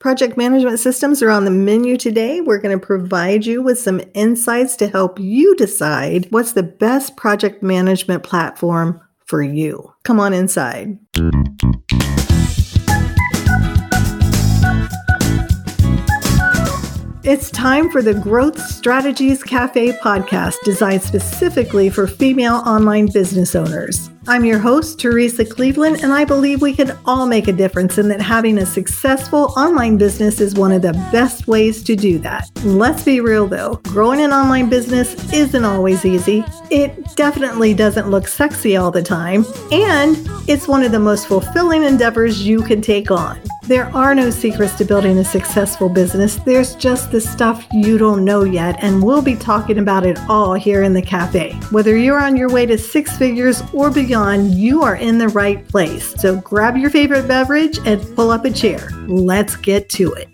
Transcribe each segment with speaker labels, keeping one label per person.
Speaker 1: Project management systems are on the menu today. We're going to provide you with some insights to help you decide what's the best project management platform for you. Come on inside. It's time for the Growth Strategies Cafe podcast, designed specifically for female online business owners. I'm your host, Teresa Cleveland, and I believe we can all make a difference and that having a successful online business is one of the best ways to do that. Let's be real though, growing an online business isn't always easy. It definitely doesn't look sexy all the time, and it's one of the most fulfilling endeavors you can take on. There are no secrets to building a successful business. There's just the stuff you don't know yet, and we'll be talking about it all here in the cafe. Whether you're on your way to six figures or beyond, you are in the right place. So grab your favorite beverage and pull up a chair. Let's get to it.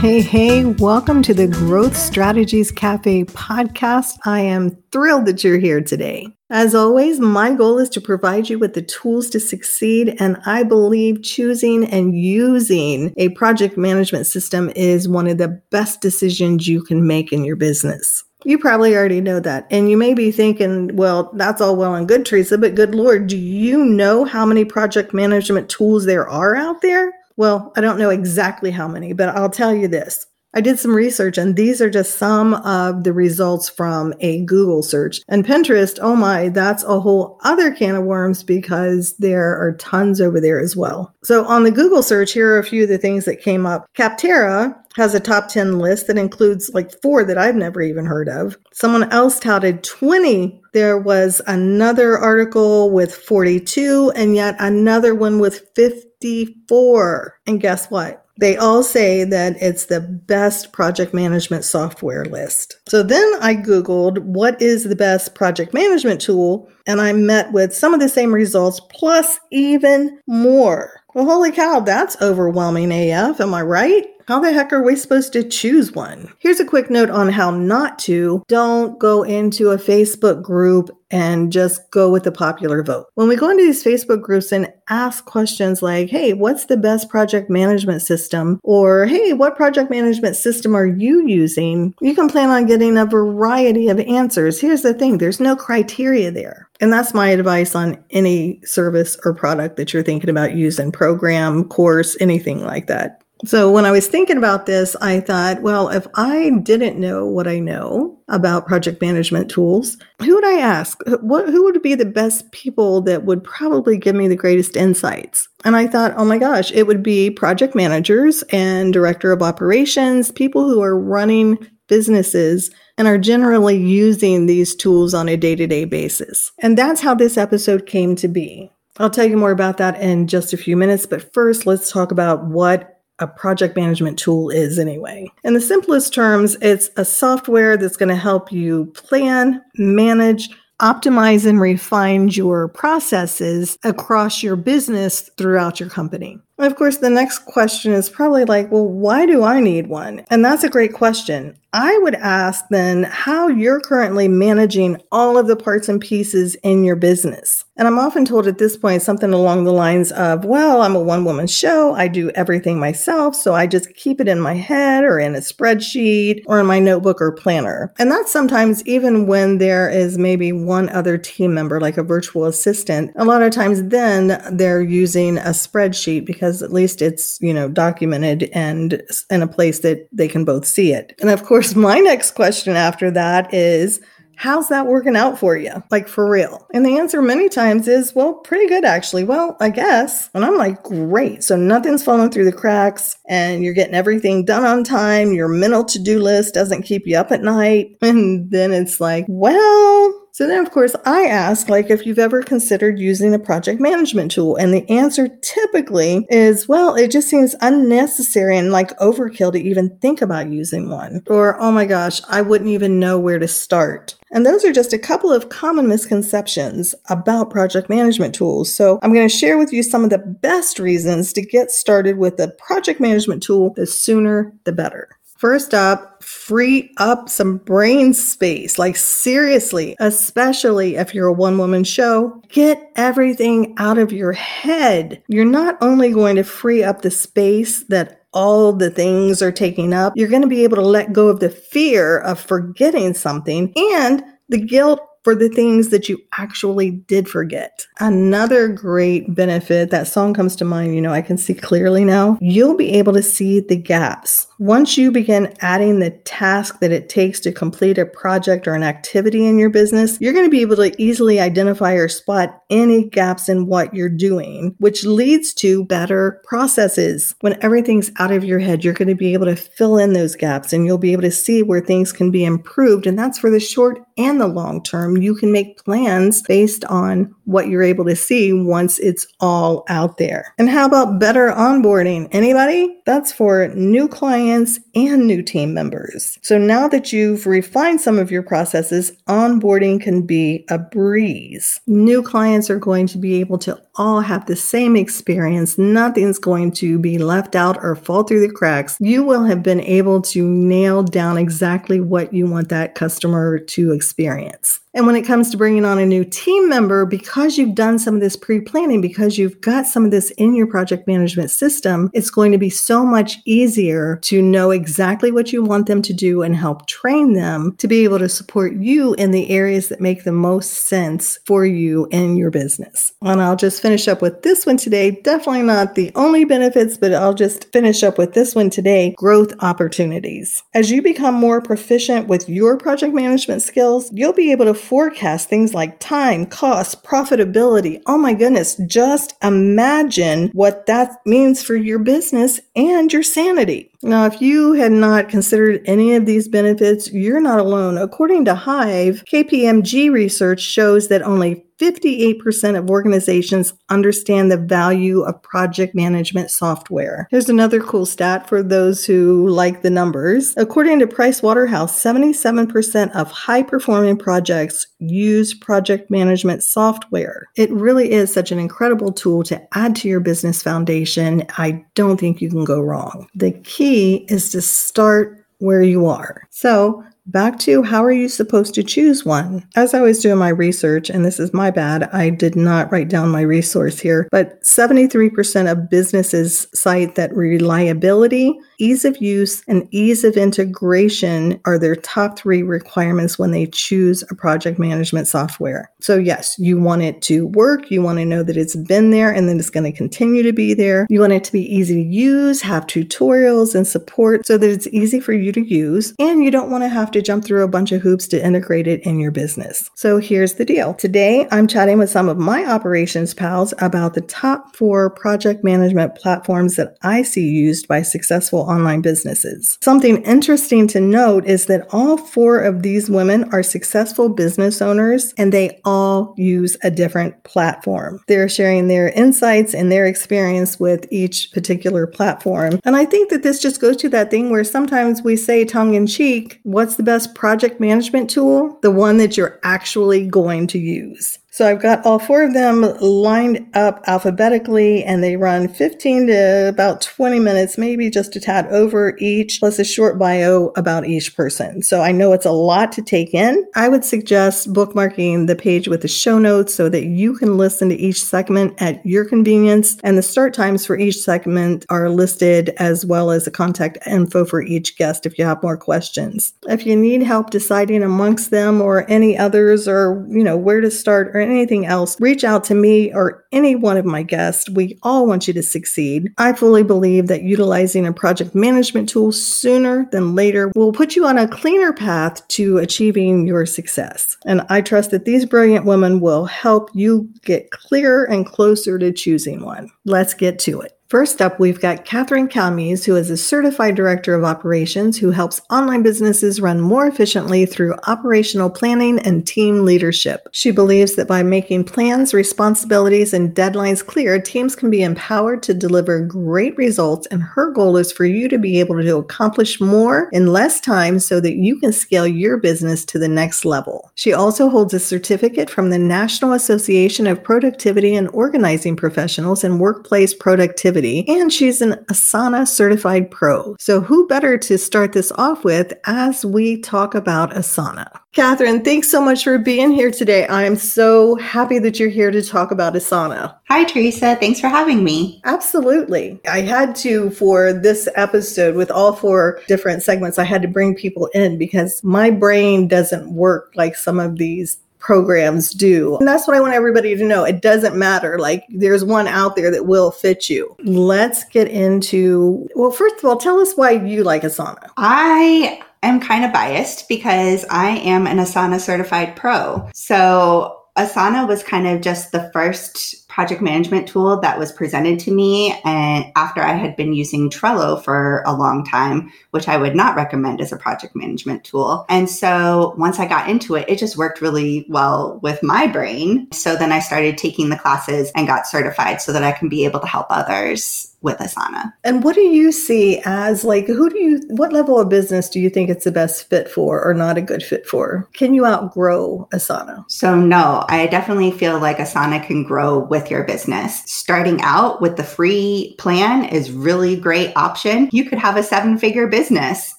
Speaker 1: Hey, hey, welcome to the Growth Strategies Cafe podcast. I am thrilled that you're here today. As always, my goal is to provide you with the tools to succeed, and I believe choosing and using a project management system is one of the best decisions you can make in your business. You probably already know that. And you may be thinking, well, that's all well and good, Teresa, but good Lord, do you know how many project management tools there are out there? Well, I don't know exactly how many, but I'll tell you this. I did some research and these are just some of the results from a Google search. And Pinterest, oh my, that's a whole other can of worms because there are tons over there as well. So on the Google search, here are a few of the things that came up. Capterra has a top 10 list that includes like four that I've never even heard of. Someone else touted 20. There was another article with 42 and yet another one with 54. And guess what? They all say that it's the best project management software list. So then I Googled what is the best project management tool, and I met with some of the same results plus even more. Well, holy cow, that's overwhelming AF, am I right? How the heck are we supposed to choose one? Here's a quick note on how not to. Don't go into a Facebook group and just go with the popular vote. When we go into these Facebook groups and ask questions like, hey, what's the best project management system? Or, hey, what project management system are you using? You can plan on getting a variety of answers. Here's the thing there's no criteria there. And that's my advice on any service or product that you're thinking about using, program, course, anything like that. So when I was thinking about this, I thought, well, if I didn't know what I know about project management tools, who would I ask? What, who would be the best people that would probably give me the greatest insights? And I thought, oh my gosh, it would be project managers and director of operations, people who are running businesses and are generally using these tools on a day to day basis. And that's how this episode came to be. I'll tell you more about that in just a few minutes, but first let's talk about what a project management tool is anyway. In the simplest terms, it's a software that's going to help you plan, manage, optimize, and refine your processes across your business throughout your company. Of course, the next question is probably like, well, why do I need one? And that's a great question. I would ask then how you're currently managing all of the parts and pieces in your business. And I'm often told at this point something along the lines of, well, I'm a one woman show. I do everything myself. So I just keep it in my head or in a spreadsheet or in my notebook or planner. And that's sometimes even when there is maybe one other team member, like a virtual assistant. A lot of times then they're using a spreadsheet because at least it's, you know, documented and in a place that they can both see it. And of course, my next question after that is how's that working out for you? Like for real? And the answer many times is, well, pretty good actually. Well, I guess. And I'm like, great. So nothing's falling through the cracks and you're getting everything done on time. Your mental to do list doesn't keep you up at night. And then it's like, well, so then, of course, I ask, like, if you've ever considered using a project management tool. And the answer typically is, well, it just seems unnecessary and like overkill to even think about using one. Or, oh my gosh, I wouldn't even know where to start. And those are just a couple of common misconceptions about project management tools. So I'm going to share with you some of the best reasons to get started with a project management tool. The sooner, the better. First up, free up some brain space. Like, seriously, especially if you're a one woman show, get everything out of your head. You're not only going to free up the space that all the things are taking up, you're going to be able to let go of the fear of forgetting something and the guilt for the things that you actually did forget. Another great benefit, that song comes to mind, you know, I can see clearly now. You'll be able to see the gaps. Once you begin adding the task that it takes to complete a project or an activity in your business, you're going to be able to easily identify or spot any gaps in what you're doing, which leads to better processes. When everything's out of your head, you're going to be able to fill in those gaps and you'll be able to see where things can be improved. And that's for the short and the long term. You can make plans based on what you're able to see once it's all out there. And how about better onboarding? Anybody? That's for new clients and new team members. So now that you've refined some of your processes, onboarding can be a breeze. New clients are going to be able to all have the same experience. Nothing's going to be left out or fall through the cracks. You will have been able to nail down exactly what you want that customer to experience. And when it comes to bringing on a new team member, because you've done some of this pre planning, because you've got some of this in your project management system, it's going to be so much easier to know exactly what you want them to do and help train them to be able to support you in the areas that make the most sense for you and your business. And I'll just finish up with this one today. Definitely not the only benefits, but I'll just finish up with this one today growth opportunities. As you become more proficient with your project management skills, you'll be able to forecast things like time, cost, profitability. Oh my goodness, just imagine what that means for your business and your sanity. Now, if you had not considered any of these benefits, you're not alone. According to Hive, KPMG research shows that only 58% of organizations understand the value of project management software. Here's another cool stat for those who like the numbers. According to Pricewaterhouse, 77% of high performing projects use project management software. It really is such an incredible tool to add to your business foundation. I don't think you can go wrong. The key is to start where you are. So, Back to how are you supposed to choose one? As I was doing my research, and this is my bad, I did not write down my resource here, but 73% of businesses cite that reliability, ease of use, and ease of integration are their top three requirements when they choose a project management software. So, yes, you want it to work, you want to know that it's been there and then it's going to continue to be there. You want it to be easy to use, have tutorials and support so that it's easy for you to use, and you don't want to have to jump through a bunch of hoops to integrate it in your business. So here's the deal. Today, I'm chatting with some of my operations pals about the top four project management platforms that I see used by successful online businesses. Something interesting to note is that all four of these women are successful business owners and they all use a different platform. They're sharing their insights and their experience with each particular platform. And I think that this just goes to that thing where sometimes we say tongue in cheek, what's the the best project management tool? The one that you're actually going to use. So I've got all four of them lined up alphabetically and they run 15 to about 20 minutes, maybe just a tad over each, plus a short bio about each person. So I know it's a lot to take in. I would suggest bookmarking the page with the show notes so that you can listen to each segment at your convenience. And the start times for each segment are listed as well as the contact info for each guest if you have more questions. If you need help deciding amongst them or any others or, you know, where to start or anything else, reach out to me or any one of my guests. We all want you to succeed. I fully believe that utilizing a project management tool sooner than later will put you on a cleaner path to achieving your success. And I trust that these brilliant women will help you get clearer and closer to choosing one. Let's get to it. First up, we've got Catherine Calmes, who is a certified director of operations who helps online businesses run more efficiently through operational planning and team leadership. She believes that by making plans, responsibilities, and deadlines clear, teams can be empowered to deliver great results. And her goal is for you to be able to accomplish more in less time so that you can scale your business to the next level. She also holds a certificate from the National Association of Productivity and Organizing Professionals in Workplace Productivity and she's an Asana certified pro. So, who better to start this off with as we talk about Asana? Catherine, thanks so much for being here today. I am so happy that you're here to talk about Asana.
Speaker 2: Hi, Teresa. Thanks for having me.
Speaker 1: Absolutely. I had to, for this episode with all four different segments, I had to bring people in because my brain doesn't work like some of these programs do. And that's what I want everybody to know. It doesn't matter. Like there's one out there that will fit you. Let's get into, well, first of all, tell us why you like Asana.
Speaker 2: I am kind of biased because I am an Asana certified pro. So Asana was kind of just the first project management tool that was presented to me and after I had been using Trello for a long time, which I would not recommend as a project management tool. And so once I got into it, it just worked really well with my brain. So then I started taking the classes and got certified so that I can be able to help others with Asana.
Speaker 1: And what do you see as like who do you what level of business do you think it's the best fit for or not a good fit for? Can you outgrow Asana?
Speaker 2: So no, I definitely feel like Asana can grow with your business. Starting out with the free plan is really great option. You could have a seven figure business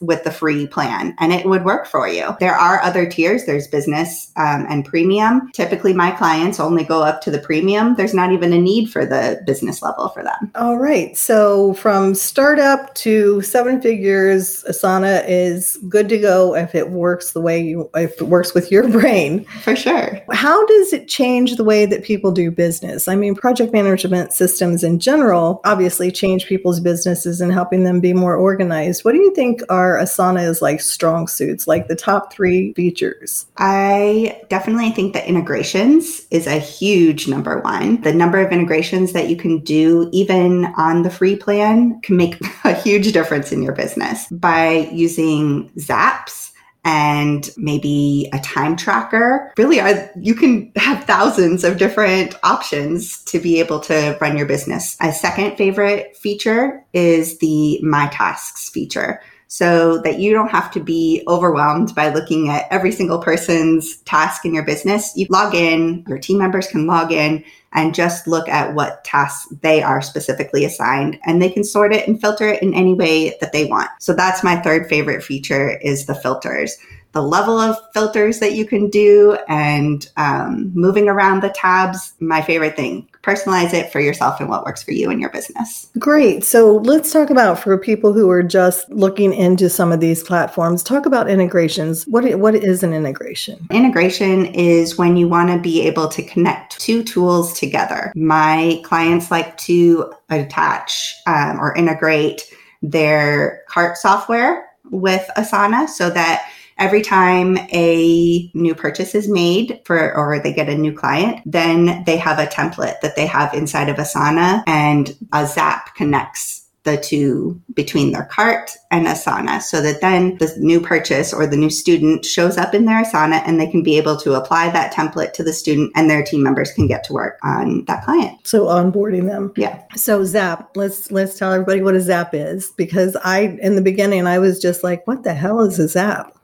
Speaker 2: with the free plan and it would work for you. There are other tiers. There's business um, and premium. Typically my clients only go up to the premium. There's not even a need for the business level for them.
Speaker 1: All right. So from startup to seven figures, Asana is good to go if it works the way you, if it works with your brain.
Speaker 2: For sure.
Speaker 1: How does it change the way that people do business? I mean, project management systems in general obviously change people's businesses and helping them be more organized. What do you think are Asana's like strong suits, like the top three features?
Speaker 2: I definitely think that integrations is a huge number one. The number of integrations that you can do, even on the free plan, can make a huge difference in your business by using Zaps and maybe a time tracker. Really, I, you can have thousands of different options to be able to run your business. A second favorite feature is the My Tasks feature so that you don't have to be overwhelmed by looking at every single person's task in your business. You log in, your team members can log in and just look at what tasks they are specifically assigned and they can sort it and filter it in any way that they want. So that's my third favorite feature is the filters the level of filters that you can do and um, moving around the tabs, my favorite thing. Personalize it for yourself and what works for you and your business.
Speaker 1: Great. So let's talk about for people who are just looking into some of these platforms, talk about integrations. What, what is an integration?
Speaker 2: Integration is when you want to be able to connect two tools together. My clients like to attach um, or integrate their cart software with Asana so that every time a new purchase is made for or they get a new client, then they have a template that they have inside of Asana and a Zap connects the two between their cart and Asana so that then the new purchase or the new student shows up in their Asana and they can be able to apply that template to the student and their team members can get to work on that client.
Speaker 1: So onboarding them.
Speaker 2: Yeah.
Speaker 1: So Zap, let's let's tell everybody what a Zap is because I in the beginning I was just like what the hell is a Zap?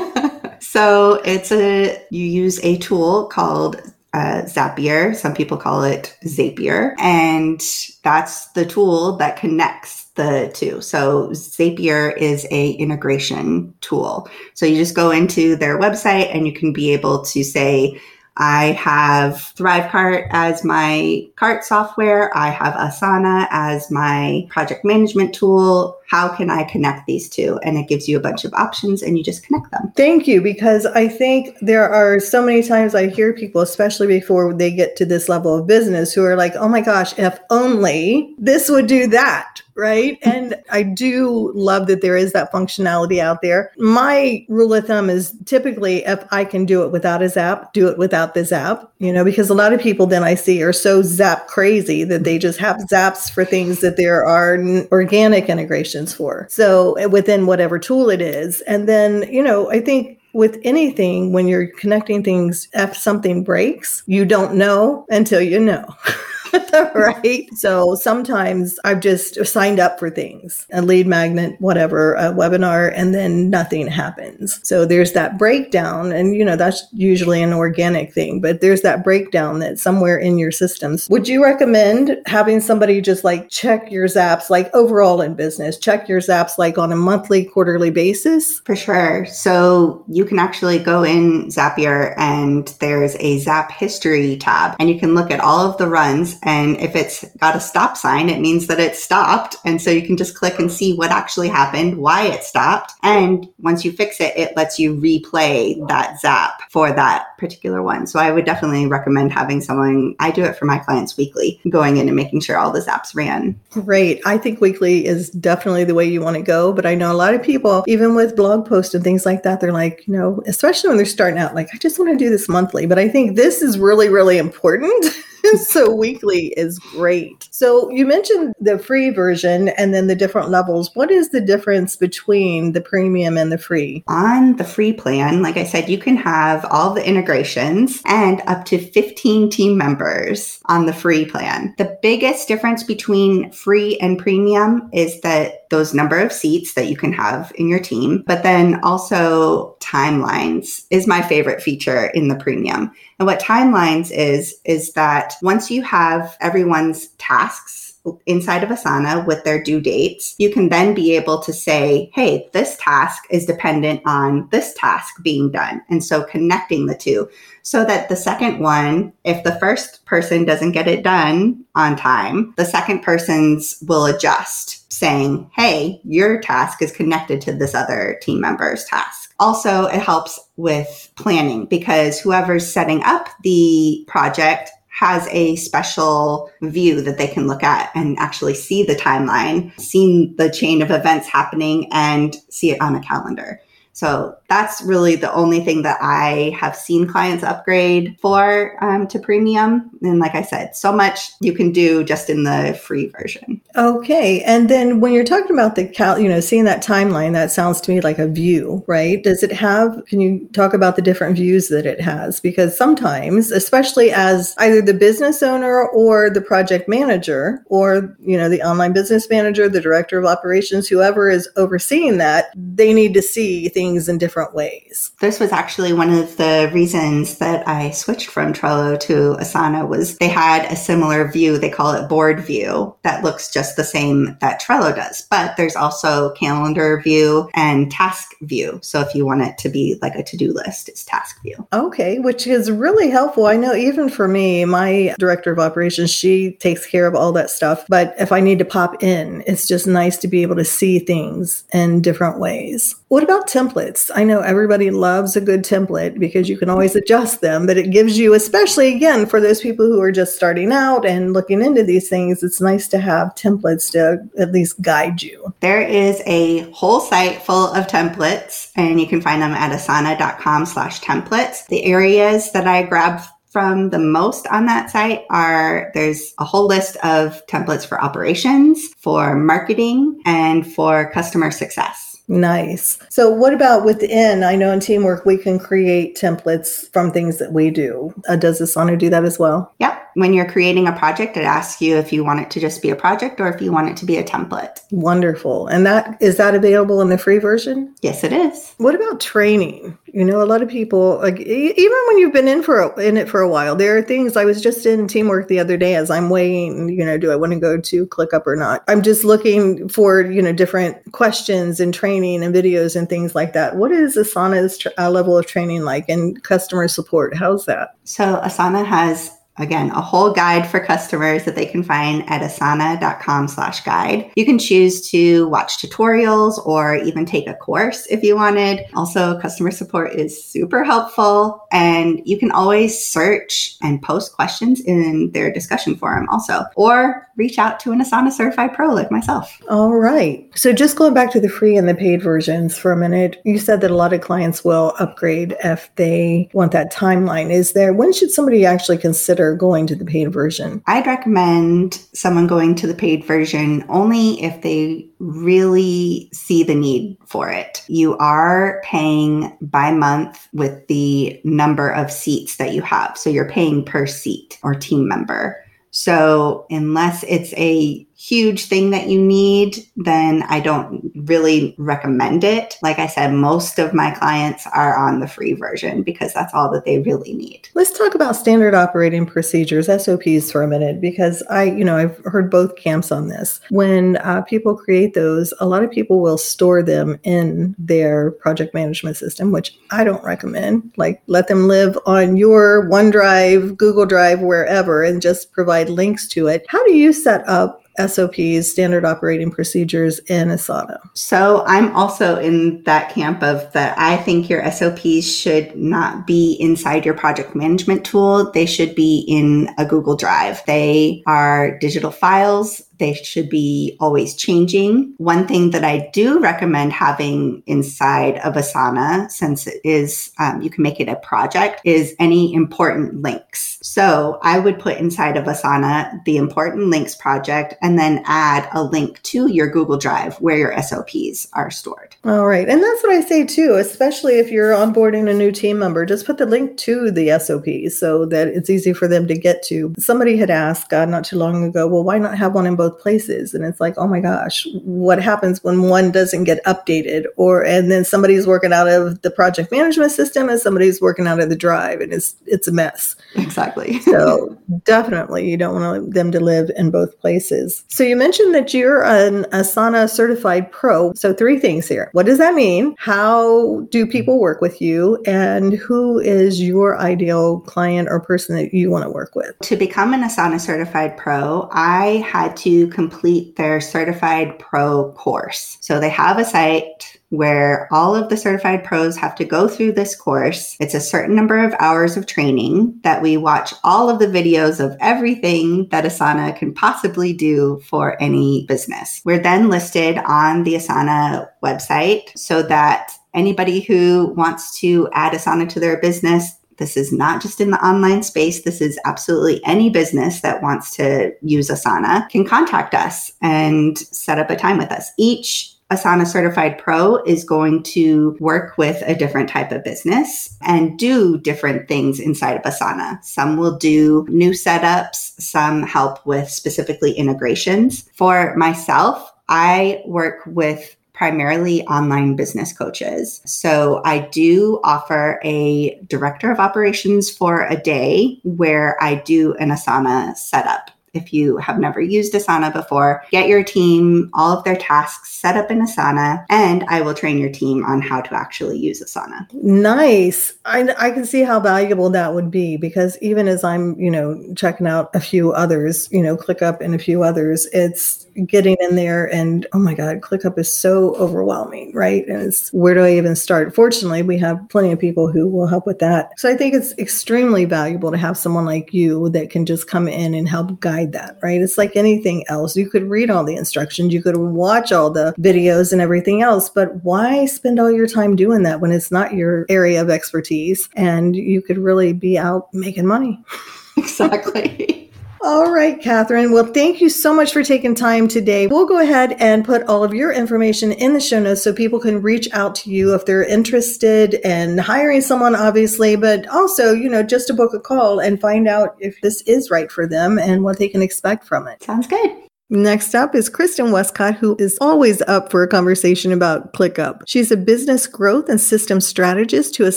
Speaker 2: so it's a you use a tool called uh, Zapier. Some people call it Zapier. And that's the tool that connects the two. So Zapier is a integration tool. So you just go into their website and you can be able to say, I have ThriveCart as my cart software. I have Asana as my project management tool. How can I connect these two? And it gives you a bunch of options and you just connect them.
Speaker 1: Thank you. Because I think there are so many times I hear people, especially before they get to this level of business, who are like, oh my gosh, if only this would do that right? And I do love that there is that functionality out there. My rule of thumb is typically if I can do it without a zap, do it without the zap, you know, because a lot of people then I see are so zap crazy that they just have zaps for things that there are organic integrations for. So eh, within whatever tool it is. And then, you know, I think with anything, when you're connecting things, if something breaks, you don't know until you know. right? So sometimes I've just signed up for things, a lead magnet, whatever, a webinar, and then nothing happens. So there's that breakdown. And, you know, that's usually an organic thing, but there's that breakdown that somewhere in your systems. Would you recommend having somebody just like check your zaps, like overall in business, check your zaps like on a monthly, quarterly basis?
Speaker 2: For sure. So you can actually go in Zapier and there's a Zap history tab and you can look at all of the runs and if it's got a stop sign, it means that it stopped. And so you can just click and see what actually happened, why it stopped. And once you fix it, it lets you replay that zap for that particular one. So I would definitely recommend having someone, I do it for my clients weekly, going in and making sure all the zaps ran.
Speaker 1: Great. I think weekly is definitely the way you want to go. But I know a lot of people, even with blog posts and things like that, they're like, you know, especially when they're starting out, like, I just want to do this monthly. But I think this is really, really important. so weekly is great. So you mentioned the free version and then the different levels. What is the difference between the premium and the free?
Speaker 2: On the free plan, like I said, you can have all the integrations and up to 15 team members on the free plan. The biggest difference between free and premium is that those number of seats that you can have in your team, but then also timelines is my favorite feature in the premium. And what timelines is, is that once you have everyone's tasks inside of Asana with their due dates, you can then be able to say, hey, this task is dependent on this task being done. And so connecting the two so that the second one, if the first person doesn't get it done on time, the second person's will adjust saying, hey, your task is connected to this other team member's task. Also, it helps with planning because whoever's setting up the project has a special view that they can look at and actually see the timeline, see the chain of events happening, and see it on a calendar. So that's really the only thing that I have seen clients upgrade for um, to premium. And like I said, so much you can do just in the free version.
Speaker 1: Okay. And then when you're talking about the cal, you know, seeing that timeline, that sounds to me like a view, right? Does it have, can you talk about the different views that it has? Because sometimes, especially as either the business owner or the project manager or, you know, the online business manager, the director of operations, whoever is overseeing that, they need to see things things in different ways.
Speaker 2: This was actually one of the reasons that I switched from Trello to Asana was they had a similar view. They call it board view that looks just the same that Trello does, but there's also calendar view and task view. So if you want it to be like a to-do list, it's task view.
Speaker 1: Okay, which is really helpful. I know even for me, my director of operations, she takes care of all that stuff. But if I need to pop in, it's just nice to be able to see things in different ways. What about templates? I know everybody loves a good template because you can always adjust them, but it gives you, especially again, for those people who are just starting out and looking into these things, it's nice to have templates to at least guide you.
Speaker 2: There is a whole site full of templates and you can find them at asana.com slash templates. The areas that I grab from the most on that site are there's a whole list of templates for operations, for marketing, and for customer success.
Speaker 1: Nice. So, what about within? I know in teamwork we can create templates from things that we do. Uh, does Asana do that as well?
Speaker 2: Yep. When you're creating a project, it asks you if you want it to just be a project or if you want it to be a template.
Speaker 1: Wonderful. And that is that available in the free version?
Speaker 2: Yes, it is.
Speaker 1: What about training? You know, a lot of people like even when you've been in for a, in it for a while, there are things. I was just in teamwork the other day as I'm weighing. You know, do I want to go to ClickUp or not? I'm just looking for you know different questions and training and videos and things like that. What is Asana's uh, level of training like and customer support? How's that?
Speaker 2: So Asana has again a whole guide for customers that they can find at asana.com slash guide. You can choose to watch tutorials or even take a course if you wanted. Also customer support is super helpful and you can always search and post questions in their discussion forum also. Or reach out to an asana certified pro like myself
Speaker 1: all right so just going back to the free and the paid versions for a minute you said that a lot of clients will upgrade if they want that timeline is there when should somebody actually consider going to the paid version?
Speaker 2: I'd recommend someone going to the paid version only if they really see the need for it. You are paying by month with the number of seats that you have. So you're paying per seat or team member. So unless it's a huge thing that you need, then I don't really recommend it. Like I said, most of my clients are on the free version because that's all that they really need.
Speaker 1: Let's talk about standard operating procedures, SOPs for a minute, because I, you know, I've heard both camps on this. When uh, people create those, a lot of people will store them in their project management system, which I don't recommend. Like let them live on your OneDrive, Google Drive, wherever, and just provide links to it. How do you set up SOPs, standard operating procedures in Asana.
Speaker 2: So I'm also in that camp of that I think your SOPs should not be inside your project management tool. They should be in a Google Drive. They are digital files they should be always changing. One thing that I do recommend having inside of Asana, since it is, um, you can make it a project, is any important links. So I would put inside of Asana the important links project and then add a link to your Google Drive where your SOPs are stored.
Speaker 1: All right. And that's what I say too, especially if you're onboarding a new team member, just put the link to the SOP so that it's easy for them to get to. Somebody had asked uh, not too long ago, well, why not have one in both both places. And it's like oh my gosh what happens when one doesn't get updated? Or and then somebody's working out of the project management system and somebody's working out of the drive and it's it's a mess.
Speaker 2: Exactly.
Speaker 1: So definitely you don't want them to live in both places. So you mentioned that you're an asana certified pro. So three things here. What does that mean? How do people work with you? And who is your ideal client or person that you want to work with?
Speaker 2: To become an asana certified pro i had to complete their certified pro course. So they have a site where all of the certified pros have to go through this course. It's a certain number of hours of training that we watch all of the videos of everything that Asana can possibly do for any business. We're then listed on the Asana website so that anybody who wants to add Asana to their business this is not just in the online space. This is absolutely any business that wants to use Asana can contact us and set up a time with us. Each Asana Certified Pro is going to work with a different type of business and do different things inside of Asana. Some will do new setups, some help with specifically integrations. For myself, I work with primarily online business coaches. So I do offer a director of operations for a day where I do an Asana setup if you have never used Asana before, get your team all of their tasks set up an Asana, and I will train your team on how to actually use Asana.
Speaker 1: Nice. I, I can see how valuable that would be because even as I'm, you know, checking out a few others, you know, ClickUp and a few others, it's getting in there and oh my God, ClickUp is so overwhelming, right? And it's where do I even start? Fortunately, we have plenty of people who will help with that. So I think it's extremely valuable to have someone like you that can just come in and help guide that, right? It's like anything else. You could read all the instructions, you could watch all the videos and everything else, but why spend all your time doing that when it's not your area of expertise and you could really be out making money?
Speaker 2: Exactly.
Speaker 1: All right, Catherine. Well, thank you so much for taking time today. We'll go ahead and put all of your information in the show notes so people can reach out to you if they're interested in hiring someone, obviously, but also, you know, just to book a call and find out if this is right for them and what they can expect from it.
Speaker 2: Sounds good.
Speaker 1: Next up is Kristen Westcott, who is always up for a conversation about ClickUp. She's a business growth and system strategist who has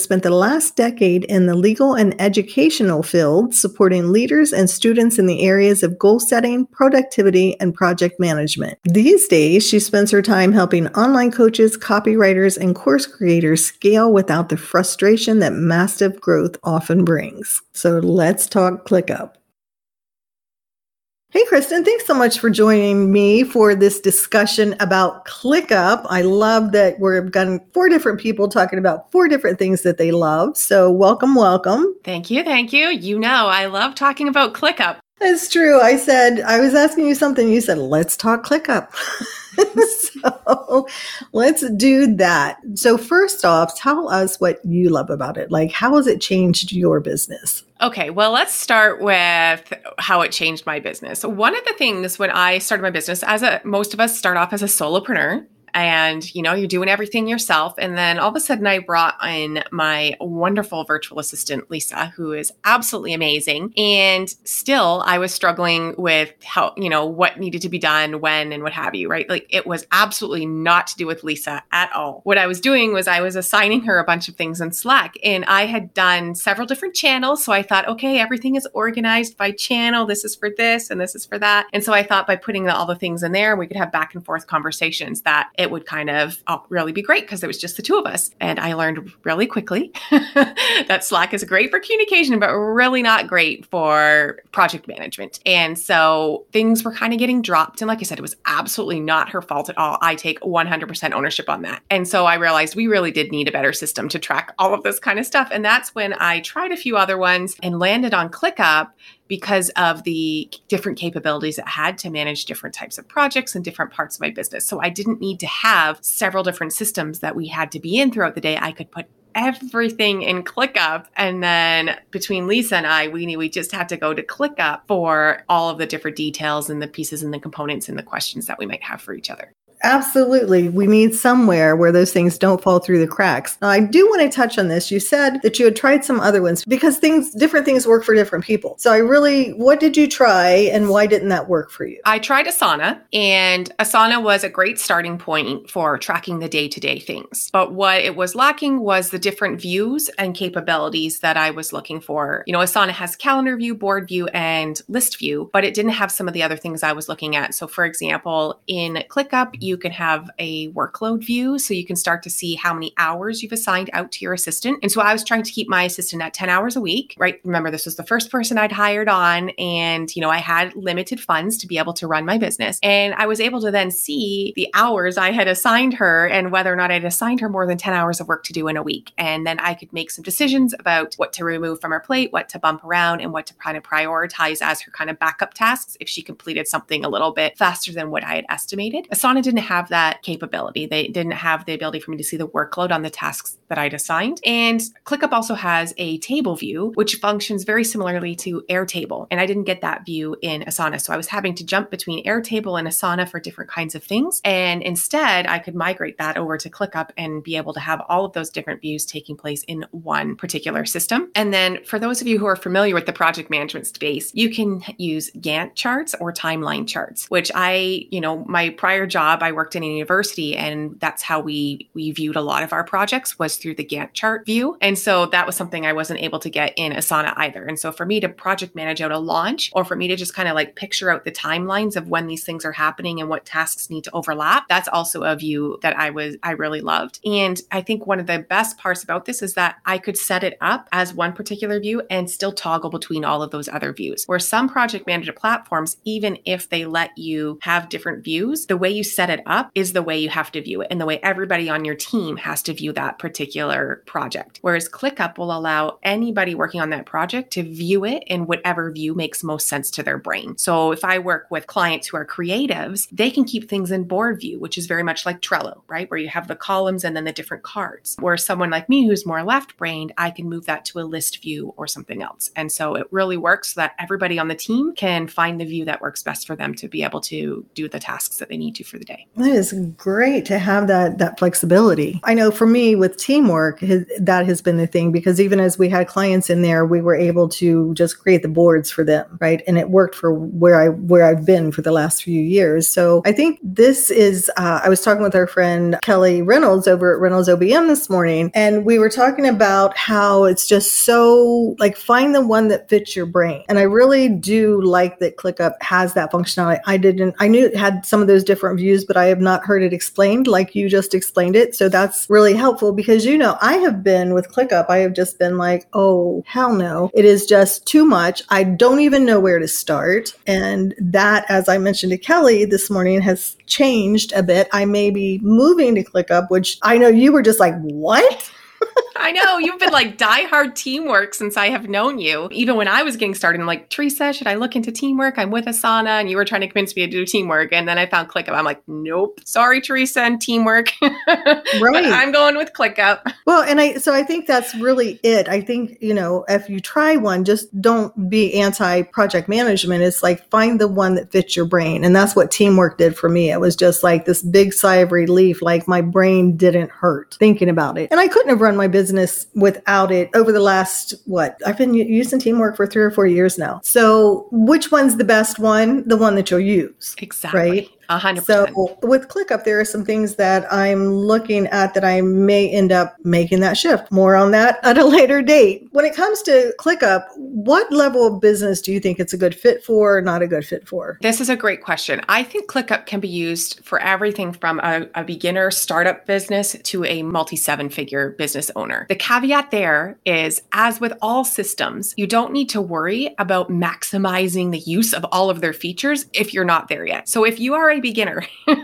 Speaker 1: spent the last decade in the legal and educational field, supporting leaders and students in the areas of goal setting, productivity, and project management. These days, she spends her time helping online coaches, copywriters, and course creators scale without the frustration that massive growth often brings. So let's talk ClickUp. Hey, Kristen, thanks so much for joining me for this discussion about ClickUp. I love that we've got four different people talking about four different things that they love. So, welcome, welcome.
Speaker 3: Thank you, thank you. You know, I love talking about ClickUp.
Speaker 1: It's true. I said, I was asking you something. You said, let's talk ClickUp. so let's do that. So, first off, tell us what you love about it. Like, how has it changed your business?
Speaker 3: Okay, well, let's start with how it changed my business. One of the things when I started my business, as a most of us start off as a solopreneur, and you know you're doing everything yourself. And then all of a sudden i brought in my wonderful virtual assistant lisa who is absolutely amazing. And still i was struggling with how you know what needed to be done when and what have you right? Like it was absolutely not to do with lisa at all. What i was doing was i was assigning her a bunch of things in slack and i had done several different channels. So i thought okay everything is organized by channel. This is for this and this is for that. And so i thought by putting all the things in there we could have back and forth conversations that it would kind of uh, really be great because it was just the two of us. And I learned really quickly that Slack is great for communication, but really not great for project management. And so things were kind of getting dropped. And like I said, it was absolutely not her fault at all. I take 100% ownership on that. And so I realized we really did need a better system to track all of this kind of stuff. And that's when I tried a few other ones and landed on ClickUp because of the different capabilities it had to manage different types of projects and different parts of my business. So I didn't need to have several different systems that we had to be in throughout the day. I could put everything in ClickUp. And then between Lisa and I, we knew we just had to go to ClickUp for all of the different details and the pieces and the components and the questions that we might have for each other.
Speaker 1: Absolutely. We need somewhere where those things don't fall through the cracks. Now, I do want to touch on this. You said that you had tried some other ones because things, different things work for different people. So I really, what did you try and why didn't that work for you?
Speaker 3: I tried Asana and Asana was a great starting point for tracking the day to day things. But what it was lacking was the different views and capabilities that I was looking for. You know, Asana has calendar view, board view, and list view, but it didn't have some of the other things I was looking at. So for example, in ClickUp, you you can have a workload view so you can start to see how many hours you've assigned out to your assistant. And so I was trying to keep my assistant at 10 hours a week, right? Remember, this was the first person I'd hired on, and, you know, I had limited funds to be able to run my business. And I was able to then see the hours I had assigned her and whether or not I'd assigned her more than 10 hours of work to do in a week. And then I could make some decisions about what to remove from her plate, what to bump around, and what to kind of prioritize as her kind of backup tasks if she completed something a little bit faster than what I had estimated. Asana didn't have that capability. They didn't have the ability for me to see the workload on the tasks that I'd assigned. And ClickUp also has a table view, which functions very similarly to Airtable. And I didn't get that view in Asana. So I was having to jump between Airtable and Asana for different kinds of things. And instead, I could migrate that over to ClickUp and be able to have all of those different views taking place in one particular system. And then for those of you who are familiar with the project management space, you can use Gantt charts or timeline charts, which I, you know, my prior job, I worked in a university and that's how we we viewed a lot of our projects was through the Gantt chart view. And so that was something I wasn't able to get in Asana either. And so for me to project manage out a launch or for me to just kind of like picture out the timelines of when these things are happening and what tasks need to overlap, that's also a view that I was I really loved. And I think one of the best parts about this is that I could set it up as one particular view and still toggle between all of those other views. Where some project management platforms, even if they let you have different views, the way you set it up is the way you have to view it and the way everybody on your team has to view that particular project. Whereas ClickUp will allow anybody working on that project to view it in whatever view makes most sense to their brain. So if I work with clients who are creatives, they can keep things in board view, which is very much like Trello, right? Where you have the columns and then the different cards. Where someone like me who's more left brained, I can move that to a list view or something else. And so it really works so that everybody on the team can find the view that works best for them to be able to do the tasks that they need to for the day.
Speaker 1: That is great to have that that flexibility. I know for me with teamwork, that has been the thing because even as we had clients in there, we were able to just create the boards for them, right? And it worked for where I where I've been for the last few years. So I think this is. Uh, I was talking with our friend Kelly Reynolds over at Reynolds OBM this morning, and we were talking about how it's just so like find the one that fits your brain. And I really do like that ClickUp has that functionality. I didn't. I knew it had some of those different views, but I have not heard it explained like you just explained it. So that's really helpful because you know, I have been with ClickUp, I have just been like, oh, hell no. It is just too much. I don't even know where to start. And that, as I mentioned to Kelly this morning, has changed a bit. I may be moving to ClickUp, which I know you were just like, what?
Speaker 3: I know you've been like diehard teamwork since I have known you. Even when I was getting started, I'm like, Teresa, should I look into teamwork? I'm with Asana, and you were trying to convince me to do teamwork. And then I found ClickUp. I'm like, nope, sorry, Teresa, and teamwork. right. I'm going with ClickUp.
Speaker 1: Well, and I so I think that's really it. I think you know if you try one, just don't be anti project management. It's like find the one that fits your brain, and that's what teamwork did for me. It was just like this big sigh of relief, like my brain didn't hurt thinking about it, and I couldn't have run my business without it over the last what I've been using teamwork for three or four years now. So which one's the best one? The one that you'll use.
Speaker 3: Exactly.
Speaker 1: Right.
Speaker 3: 100%.
Speaker 1: So with ClickUp, there are some things that I'm looking at that I may end up making that shift. More on that at a later date. When it comes to ClickUp, what level of business do you think it's a good fit for or not a good fit for?
Speaker 3: This is a great question. I think ClickUp can be used for everything from a, a beginner startup business to a multi seven figure business owner. The caveat there is, as with all systems, you don't need to worry about maximizing the use of all of their features if you're not there yet. So if you are a beginner,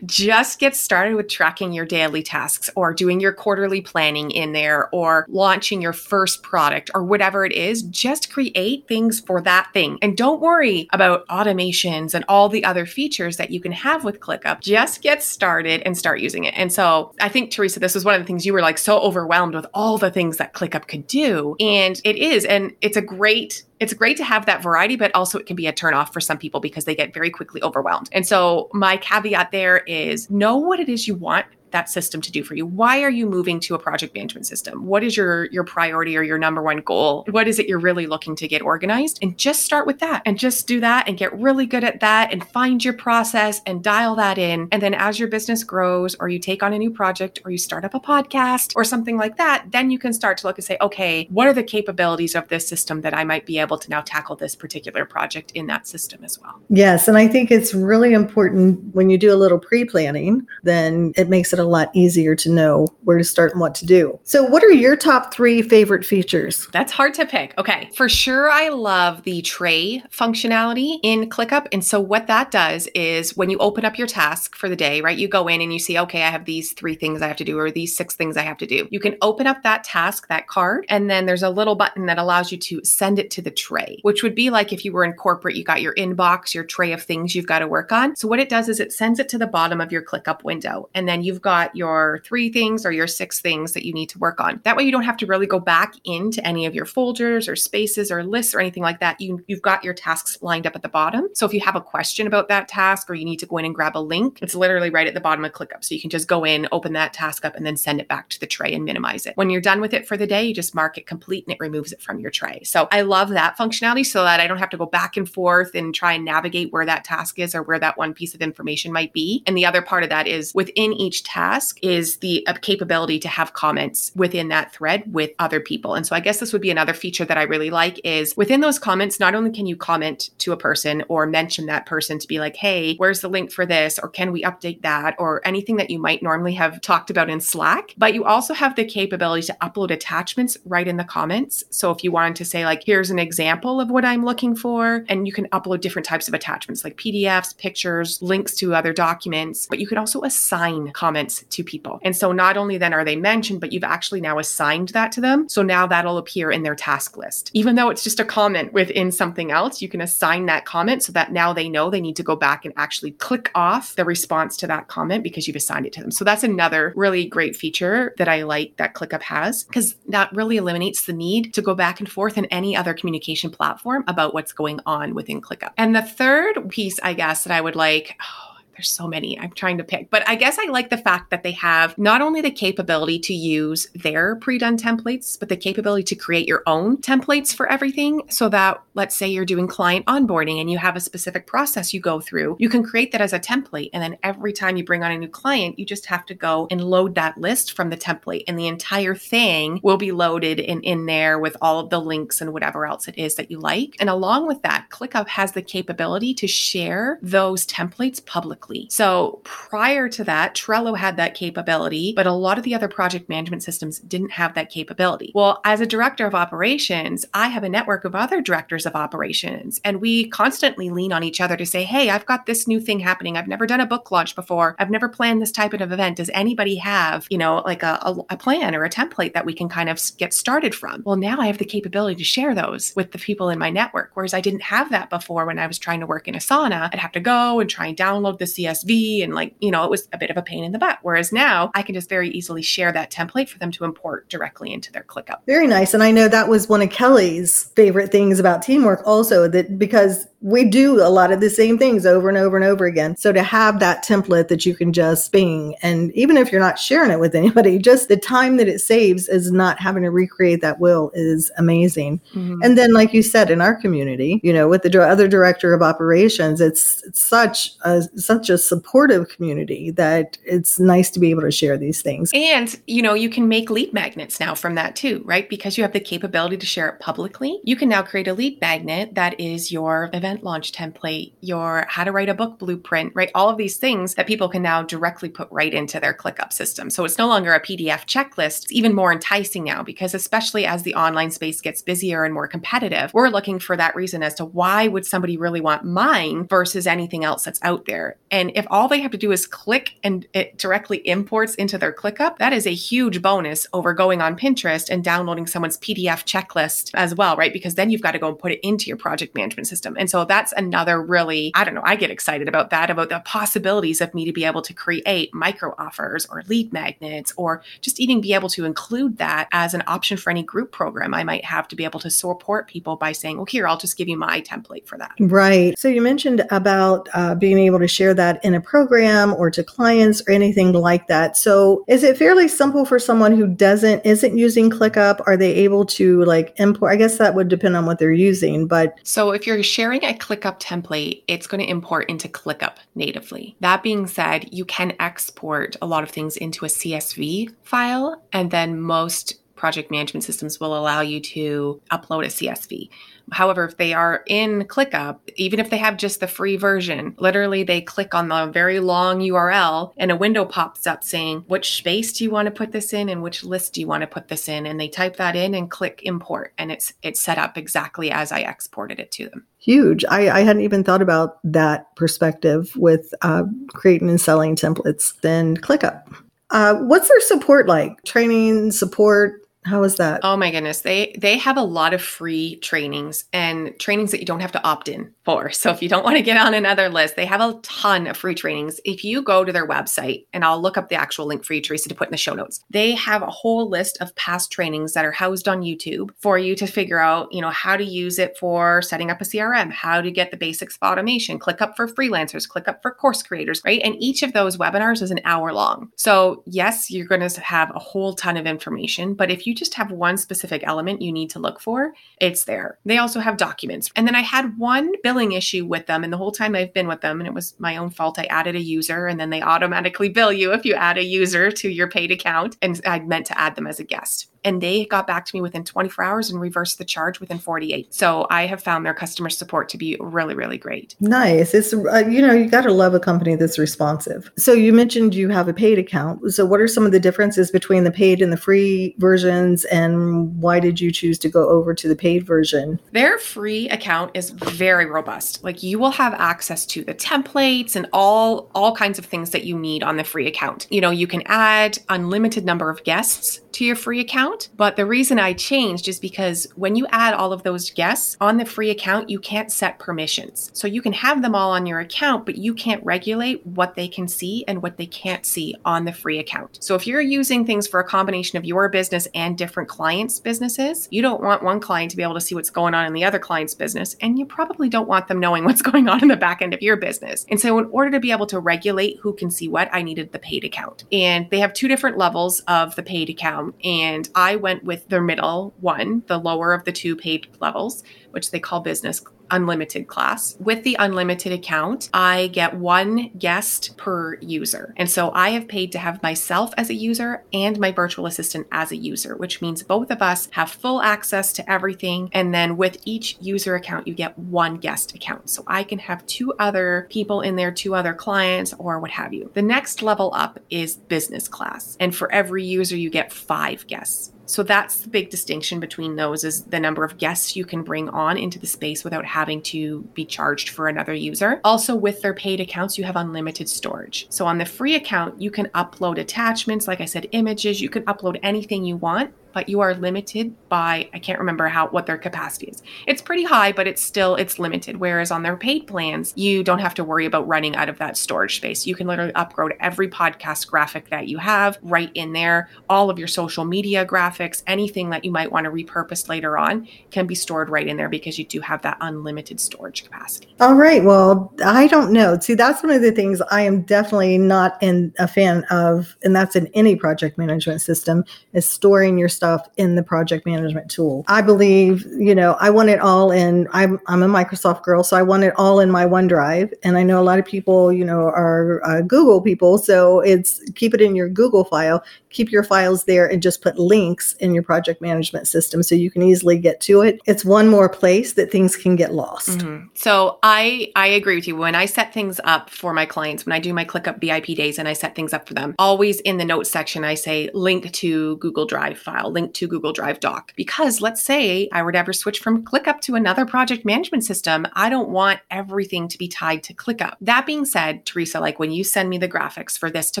Speaker 3: just get started with tracking your daily tasks or doing your quarterly planning in there or launching your first product or whatever it is. Just create things for that thing. And don't worry about automations and all the other features that you can have with ClickUp. Just get started and start using it. And so I think, Teresa, this was one of the things you were like so overwhelmed with all the things that ClickUp could do. And it is. And it's a great it's great to have that variety, but also it can be a turnoff for some people because they get very quickly overwhelmed. And so my caveat there is know what it is you want that system to do for you? Why are you moving to a project management system? What is your your priority or your number one goal? What is it you're really looking to get organized? And just start with that and just do that and get really good at that and find your process and dial that in. And then as your business grows or you take on a new project or you start up a podcast or something like that, then you can start to look and say, okay, what are the capabilities of this system that I might be able to now tackle this particular project in that system as well?
Speaker 1: Yes, and I think it's really important when you do a little pre-planning, then it makes it a lot easier to know where to start and what to do. So, what are your top three favorite features?
Speaker 3: That's hard to pick. Okay. For sure, I love the tray functionality in ClickUp. And so, what that does is when you open up your task for the day, right, you go in and you see, okay, I have these three things I have to do or these six things I have to do. You can open up that task, that card, and then there's a little button that allows you to send it to the tray, which would be like if you were in corporate, you got your inbox, your tray of things you've got to work on. So, what it does is it sends it to the bottom of your ClickUp window. And then you've got got your three things or your six things that you need to work on. That way you don't have to really go back into any of your folders or spaces or lists or anything like that. You, you've got your tasks lined up at the bottom. So if you have a question about that task or you need to go in and grab a link, it's literally right at the bottom of ClickUp. So you can just go in, open that task up, and then send it back to the tray and minimize it. When you're done with it for the day, you just mark it complete and it removes it from your tray. So I love that functionality so that I don't have to go back and forth and try and navigate where that task is or where that one piece of information might be. And the other part of that is within each task is the uh, capability to have comments within that thread with other people. And so I guess this would be another feature that I really like is within those comments, not only can you comment to a person or mention that person to be like, hey, where's the link for this? Or can we update that? Or anything that you might normally have talked about in Slack. But you also have the capability to upload attachments right in the comments. So if you wanted to say, like, here's an example of what I'm looking for, and you can upload different types of attachments like PDFs, pictures, links to other documents, but you could also assign comments to people. And so not only then are they mentioned, but you've actually now assigned that to them. So now that'll appear in their task list. Even though it's just a comment within something else, you can assign that comment so that now they know they need to go back and actually click off the response to that comment because you've assigned it to them. So that's another really great feature that I like that ClickUp has because that really eliminates the need to go back and forth in any other communication platform about what's going on within ClickUp. And the third piece, I guess, that I would like, oh, there's so many I'm trying to pick, but I guess I like the fact that they have not only the capability to use their pre done templates, but the capability to create your own templates for everything. So that, let's say you're doing client onboarding and you have a specific process you go through, you can create that as a template. And then every time you bring on a new client, you just have to go and load that list from the template, and the entire thing will be loaded in, in there with all of the links and whatever else it is that you like. And along with that, ClickUp has the capability to share those templates publicly quickly. So prior to that, Trello had that capability, but a lot of the other project management systems didn't have that capability. Well, as a director of operations, I have a network of other directors of operations, and we constantly lean on each other to say, Hey, I've got this new thing happening. I've never done a book launch before. I've never planned this type of event. Does anybody have, you know, like a, a, a plan or a template that we can kind of get started from? Well, now I have the capability to share those with the people in my network, whereas I didn't have that before when I was trying to work in Asana. I'd have to go and try and download the CSV and like, you know, it was a bit of a pain in the butt. Whereas now I can just very easily share that template for them to import directly into their ClickUp.
Speaker 1: Very nice. And I know that was one of Kelly's favorite things about teamwork also that because we do a lot of the same things over and over and over again. So to have that template that you can just bing, and even if you're not sharing it with anybody, just the time that it saves is not having to recreate that will is amazing. Mm-hmm. And then, like you said, in our community, you know, with the other director of operations, it's, it's such a such a supportive community that it's nice to be able to share these things.
Speaker 3: And you know, you can make lead magnets now from that too, right? Because you have the capability to share it publicly. You can now create a lead magnet that is your event event launch template, your how to write a book blueprint, right? All of these things that people can now directly put right into their ClickUp system. So it's no longer a PDF checklist. It's even more enticing now because especially as the online space gets busier and more competitive, we're looking for that reason as to why would somebody really want mine versus anything else that's out there. And if all they have to do is click and it directly imports into their ClickUp, that is a huge bonus over going on Pinterest and downloading someone's PDF checklist as well, right? Because then you've got to go and put it into your project management system. And so that's another really, I don't know, I get excited about that, about the possibilities of me to be able to create micro offers or lead magnets, or just even be able to include that as an option for any group program I might have to be able to support people by saying, well, here, I'll just give you my template for that.
Speaker 1: Right. So you mentioned about uh, being able to share that in a program or to clients or anything like that. So is it fairly simple for someone who doesn't, isn't using ClickUp? Are they able to like import? I guess that would depend on what they're using, but.
Speaker 3: So if you're sharing a a ClickUp template, it's going to import into ClickUp natively. That being said, you can export a lot of things into a CSV file, and then most project management systems will allow you to upload a CSV. However, if they are in ClickUp, even if they have just the free version, literally they click on the very long URL and a window pops up saying, which space do you want to put this in and which list do you want to put this in? And they type that in and click import and it's it's set up exactly as I exported it to them.
Speaker 1: Huge. I, I hadn't even thought about that perspective with uh, creating and selling templates. Then ClickUp. Uh, what's their support like? Training, support, how is that?
Speaker 3: Oh my goodness. They they have a lot of free trainings and trainings that you don't have to opt in for. So if you don't want to get on another list, they have a ton of free trainings. If you go to their website and I'll look up the actual link for you, Teresa, to put in the show notes, they have a whole list of past trainings that are housed on YouTube for you to figure out, you know, how to use it for setting up a CRM, how to get the basics of automation, ClickUp for freelancers, ClickUp for course creators, right? And each of those webinars is an hour long. So yes, you're going to have a whole ton of information, but if you you just have one specific element you need to look for, it's there. They also have documents. And then I had one billing issue with them. And the whole time I've been with them, and it was my own fault, I added a user and then they automatically bill you if you add a user to your paid account. And I meant to add them as a guest and they got back to me within 24 hours and reversed the charge within 48. So I have found their customer support to be really, really great.
Speaker 1: Nice. It's, uh, you know, you got to love a company that's responsive. So you mentioned you have a paid account. So what are some of the differences between the paid and the free versions? And why did you choose to go over to the paid version?
Speaker 3: Their free account is very robust. Like you will have access to the templates and all, all kinds of things that you need on the free account. You know, you can add unlimited number of guests to your free account. But the reason I changed is because when you add all of those guests on the free account, you can't set permissions. So you can have them all on your account, but you can't regulate what they can see and what they can't see on the free account. So if you're using things for a combination of your business and different clients' businesses, you don't want one client to be able to see what's going on in the other client's business, and you probably don't want them knowing what's going on in the back end of your business. And so in order to be able to regulate who can see what, I needed the paid account. And they have two different levels of the paid account and I went with their middle one, the lower of the two paid levels, which they call business unlimited class. With the unlimited account, I get one guest per user. And so I have paid to have myself as a user and my virtual assistant as a user, which means both of us have full access to everything. And then with each user account, you get one guest account. So I can have two other people in there, two other clients, or what have you. The next level up is business class. And for every user, you get five guests. So that's the big distinction between those is the number of guests you can bring on into the space without having to be charged for another user. Also with their paid accounts, you have unlimited storage. So on the free account, you can upload attachments, like I said, images, you can upload anything you want but you are limited by I can't remember how what their capacity is. It's pretty high, but it's still it's limited. Whereas on their paid plans, you don't have to worry about running out of that storage space. You can literally upload every podcast graphic that you have right in there. All of your social media graphics, anything that you might want to repurpose later on can be stored right in there because you do have that unlimited storage capacity.
Speaker 1: All right. Well, I don't know. See, that's one of the things I am definitely not in a fan of, and that's in any project management system, is storing your stuff in the project management tool. I believe, you know, I want it all in. I'm, I'm a Microsoft girl, so I want it all in my OneDrive. And I know a lot of people, you know, are uh, Google people. So it's keep it in your Google file, keep your files there, and just put links in your project management system so you can easily get to it. It's one more place that things can get lost.
Speaker 3: Mm-hmm. So I, I agree with you. When I set things up for my clients, when I do my ClickUp VIP days and I set things up for them, always in the notes section, I say link to Google Drive file link to Google Drive doc. Because let's say I to ever switch from ClickUp to another project management system, I don't want everything to be tied to ClickUp. That being said, Teresa, like when you send me the graphics for this to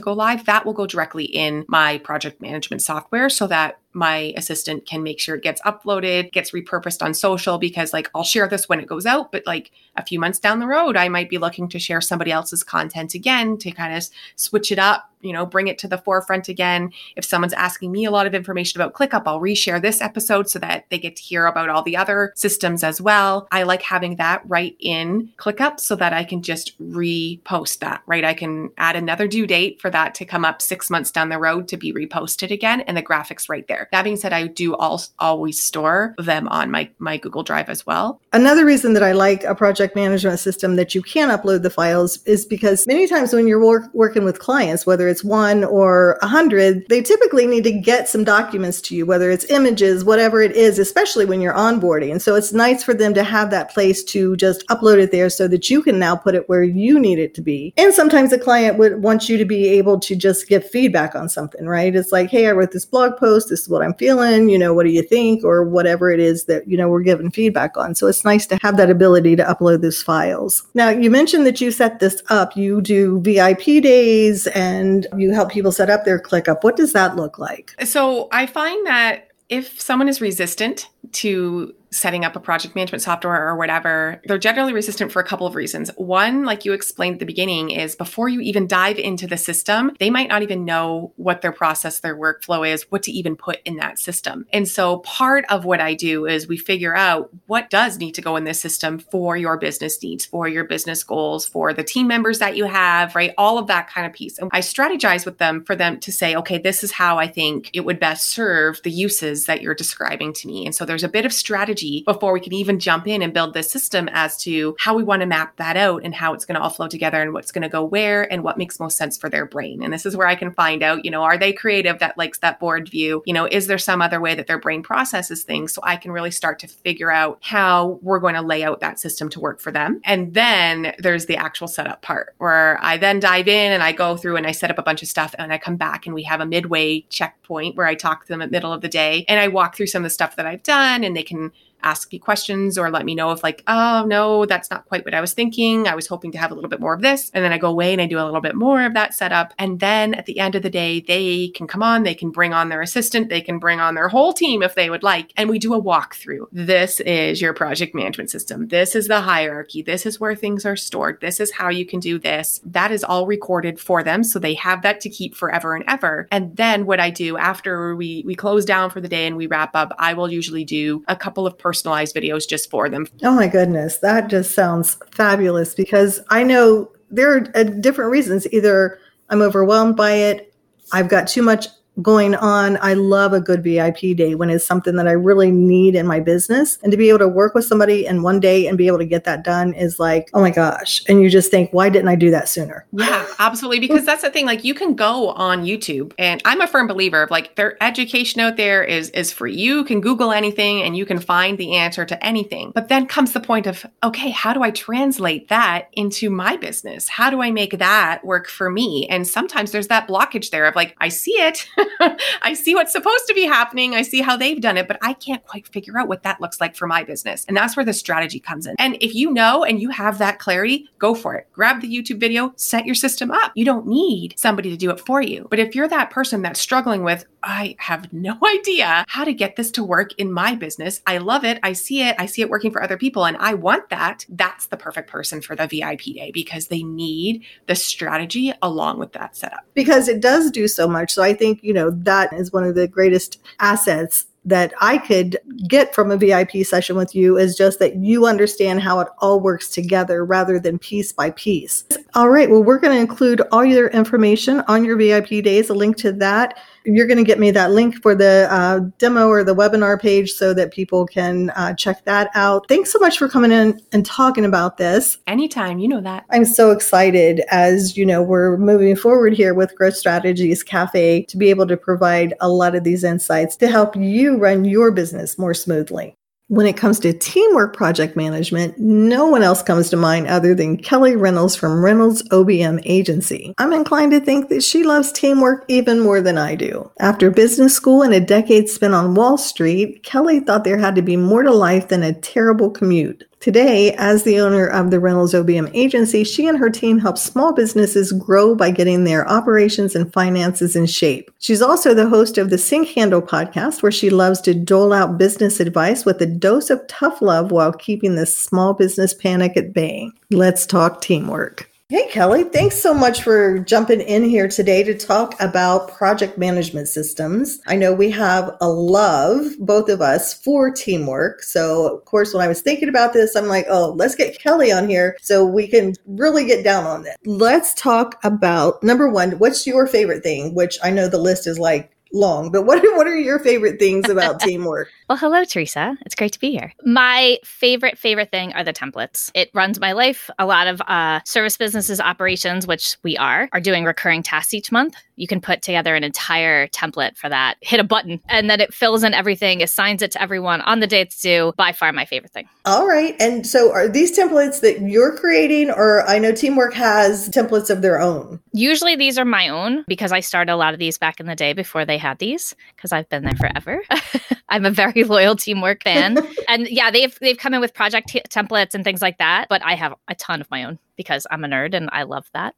Speaker 3: go live, that will go directly in my project management software so that my assistant can make sure it gets uploaded, gets repurposed on social because like I'll share this when it goes out, but like a few months down the road, I might be looking to share somebody else's content again to kind of switch it up, you know, bring it to the forefront again. If someone's asking me a lot of information about ClickUp, I'll reshare this episode so that they get to hear about all the other systems as well. I like having that right in ClickUp so that I can just repost that, right? I can add another due date for that to come up six months down the road to be reposted again and the graphics right there. That being said, I do always store them on my, my Google Drive as well.
Speaker 1: Another reason that I like a project management system that you can upload the files is because many times when you're work, working with clients, whether it's one or a hundred, they typically need to get some documents to you, whether it's images, whatever it is, especially when you're onboarding. And so it's nice for them to have that place to just upload it there so that you can now put it where you need it to be. And sometimes the client would want you to be able to just give feedback on something, right? It's like, hey, I wrote this blog post. This is what I'm feeling. You know, what do you think? Or whatever it is that, you know, we're giving feedback on. So it's nice to have that ability to upload those files. Now, you mentioned that you set this up. You do VIP days and you help people set up their ClickUp. What does that look like?
Speaker 3: So I find that if someone is resistant to setting up a project management software or whatever, they're generally resistant for a couple of reasons. One, like you explained at the beginning, is before you even dive into the system, they might not even know what their process, their workflow is, what to even put in that system. And so part of what I do is we figure out what does need to go in this system for your business needs, for your business goals, for the team members that you have, right? All of that kind of piece. And I strategize with them for them to say, okay, this is how I think it would best serve the uses that you're describing to me. And so there's a bit of strategy before we can even jump in and build this system as to how we want to map that out and how it's going to all flow together and what's going to go where and what makes most sense for their brain. And this is where I can find out, you know, are they creative that likes that board view? You know, is there some other way that their brain processes things so I can really start to figure out how we're going to lay out that system to work for them. And then there's the actual setup part where I then dive in and I go through and I set up a bunch of stuff and I come back and we have a midway checkpoint where I talk to them at the middle of the day and I walk through some of the stuff that I've done and they can ask me questions or let me know if like, oh no, that's not quite what I was thinking. I was hoping to have a little bit more of this. And then I go away and I do a little bit more of that setup. And then at the end of the day, they can come on, they can bring on their assistant, they can bring on their whole team if they would like. And we do a walkthrough. This is your project management system. This is the hierarchy. This is where things are stored. This is how you can do this. That is all recorded for them. So they have that to keep forever and ever. And then what I do after we, we close down for the day and we wrap up, I will usually do a couple of personalized videos just for them.
Speaker 1: Oh my goodness, that just sounds fabulous because I know there are uh, different reasons. Either I'm overwhelmed by it, I've got too much going on. I love a good VIP day when it's something that I really need in my business. And to be able to work with somebody in one day and be able to get that done is like, oh my gosh. And you just think, why didn't I do that sooner?
Speaker 3: Yeah, absolutely. Because that's the thing. Like you can go on YouTube and I'm a firm believer of like their education out there is is free. You can Google anything and you can find the answer to anything. But then comes the point of, okay, how do I translate that into my business? How do I make that work for me? And sometimes there's that blockage there of like, I see it. I see what's supposed to be happening. I see how they've done it, but I can't quite figure out what that looks like for my business. And that's where the strategy comes in. And if you know and you have that clarity, go for it. Grab the YouTube video, set your system up. You don't need somebody to do it for you. But if you're that person that's struggling with, I have no idea how to get this to work in my business. I love it. I see it. I see it working for other people and I want that. That's the perfect person for the VIP day because they need the strategy along with that setup.
Speaker 1: Because it does do so much. So I think, you know, that is one of the greatest assets that I could get from a VIP session with you is just that you understand how it all works together rather than piece by piece. All right, well, we're going to include all your information on your VIP days, a link to that you're going to get me that link for the uh, demo or the webinar page so that people can uh, check that out. Thanks so much for coming in and talking about this.
Speaker 3: Anytime, you know that.
Speaker 1: I'm so excited as you know we're moving forward here with Growth Strategies Cafe to be able to provide a lot of these insights to help you run your business more smoothly. When it comes to teamwork project management, no one else comes to mind other than Kelly Reynolds from Reynolds OBM Agency. I'm inclined to think that she loves teamwork even more than I do. After business school and a decade spent on Wall Street, Kelly thought there had to be more to life than a terrible commute. Today, as the owner of the Reynolds OBM agency, she and her team help small businesses grow by getting their operations and finances in shape. She's also the host of the Sink Handle podcast, where she loves to dole out business advice with a dose of tough love while keeping the small business panic at bay. Let's talk teamwork. Hey, Kelly, thanks so much for jumping in here today to talk about project management systems. I know we have a love, both of us, for teamwork. So, of course, when I was thinking about this, I'm like, oh, let's get Kelly on here so we can really get down on it. Let's talk about number one, what's your favorite thing? Which I know the list is like long, but what are, what are your favorite things about teamwork?
Speaker 4: well, hello, Teresa. It's great to be here. My favorite, favorite thing are the templates. It runs my life. A lot of uh, service businesses operations, which we are, are doing recurring tasks each month. You can put together an entire template for that, hit a button, and then it fills in everything, assigns it to everyone on the day it's due. By far my favorite thing.
Speaker 1: All right. And so are these templates that you're creating, or I know Teamwork has templates of their own?
Speaker 4: Usually these are my own because I started a lot of these back in the day before they had these because I've been there forever. I'm a very loyal teamwork fan. and yeah, they've they've come in with project t- templates and things like that, but I have a ton of my own because I'm a nerd and I love that.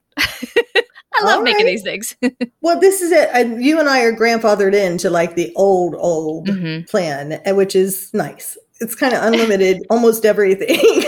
Speaker 4: I love making these things.
Speaker 1: well, this is it. And you and I are grandfathered into like the old, old mm-hmm. plan, which is nice. It's kind of unlimited, almost everything.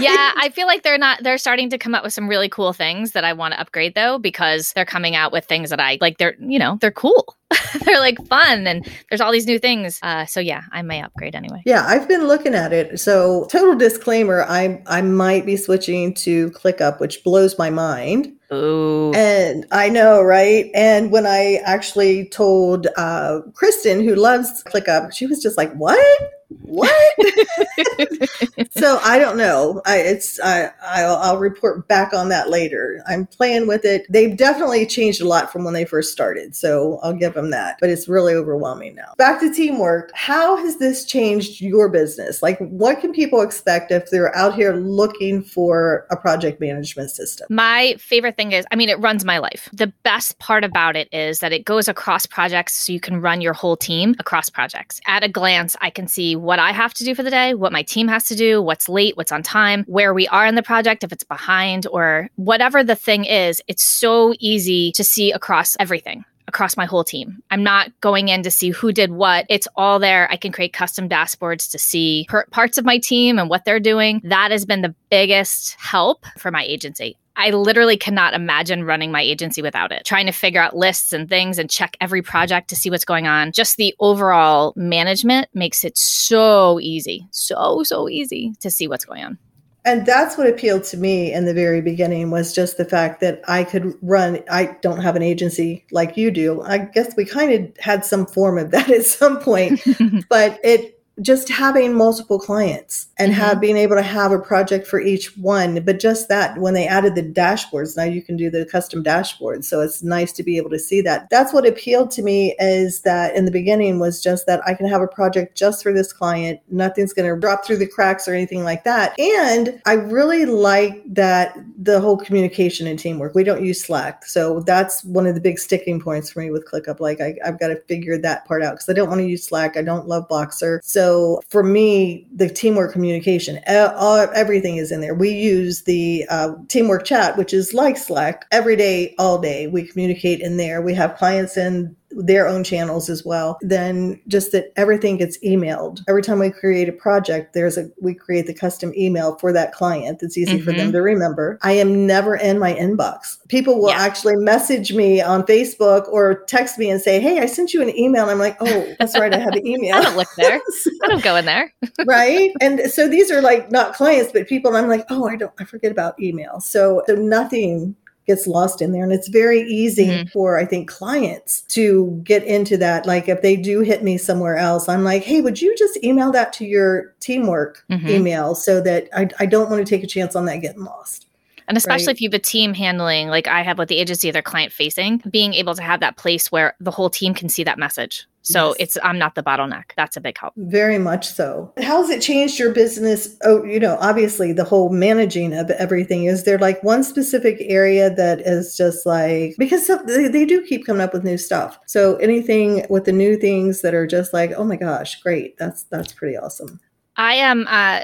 Speaker 4: Right? Yeah, I feel like they're not. They're starting to come up with some really cool things that I want to upgrade though, because they're coming out with things that I like. They're you know they're cool. they're like fun, and there's all these new things. Uh, so yeah, I may upgrade anyway.
Speaker 1: Yeah, I've been looking at it. So total disclaimer: I I might be switching to ClickUp, which blows my mind.
Speaker 4: Ooh.
Speaker 1: And I know, right? And when I actually told uh, Kristen, who loves ClickUp, she was just like, "What? What? so I don't know. I, it's I I'll, I'll, report back on that later. I'm playing with it. They've definitely changed a lot from when they first started, so I'll give them that. But it's really overwhelming now. Back to teamwork. How has this changed your business? Like, what can people expect if they're out here looking for a project management system?
Speaker 4: My favorite thing is, I mean, it runs my life. The best part about it is that it goes across projects, so you can run your whole team across projects. At a glance, I can see what I have to do for the day, what my team has to do, what's late, what's on time, where we are in the project, if it's behind, or whatever the thing is. It's so easy to see across everything across my whole team. I'm not going in to see who did what. It's all there. I can create custom dashboards to see per- parts of my team and what they're doing. That has been the biggest help for my agency. I literally cannot imagine running my agency without it. Trying to figure out lists and things and check every project to see what's going on. Just the overall management makes it so easy, so, so easy to see what's going on.
Speaker 1: And that's what appealed to me in the very beginning was just the fact that I could run. I don't have an agency like you do. I guess we kind of had some form of that at some point, but it just having multiple clients and mm-hmm. have being able to have a project for each one but just that when they added the dashboards now you can do the custom dashboards. So it's nice to be able to see that. That's what appealed to me is that in the beginning was just that i can have a project just for this client. Nothing's going to drop through the cracks or anything like that. And i really like that the whole communication and teamwork. We don't use slack. So that's one of the big sticking points for me with clickup. Like I, i've got to figure that part out because i don't want to use slack. I don't love Voxer so so for me, the teamwork communication, everything is in there. We use the uh, teamwork chat, which is like Slack, every day, all day. We communicate in there. We have clients in their own channels as well then just that everything gets emailed. Every time we create a project there's a we create the custom email for that client. That's easy mm-hmm. for them mm-hmm. to remember. I am never in my inbox. People will yeah. actually message me on facebook or text me and say hey i sent you an email. And i'm like oh that's right i have the email
Speaker 4: i don't look there. i don't go in there.
Speaker 1: Right? And so these are like not clients but people i'm like oh i don't i forget about email. So so nothing gets lost in there. And it's very easy mm-hmm. for, I think, clients to get into that. Like if they do hit me somewhere else, I'm like, hey, would you just email that to your teamwork mm-hmm. email so that I, I don't want to take a chance on that getting lost.
Speaker 4: And especially right. if you have a team handling, like I have with the agency, they're client facing, being able to have that place where the whole team can see that message. So yes. it's I'm not the bottleneck. That's a big help.
Speaker 1: Very much so. How has it changed your business? Oh, you know, obviously the whole managing of everything. Is there like one specific area that is just like because they, they do keep coming up with new stuff. So anything with the new things that are just like, oh my gosh, great. That's that's pretty awesome.
Speaker 4: I am uh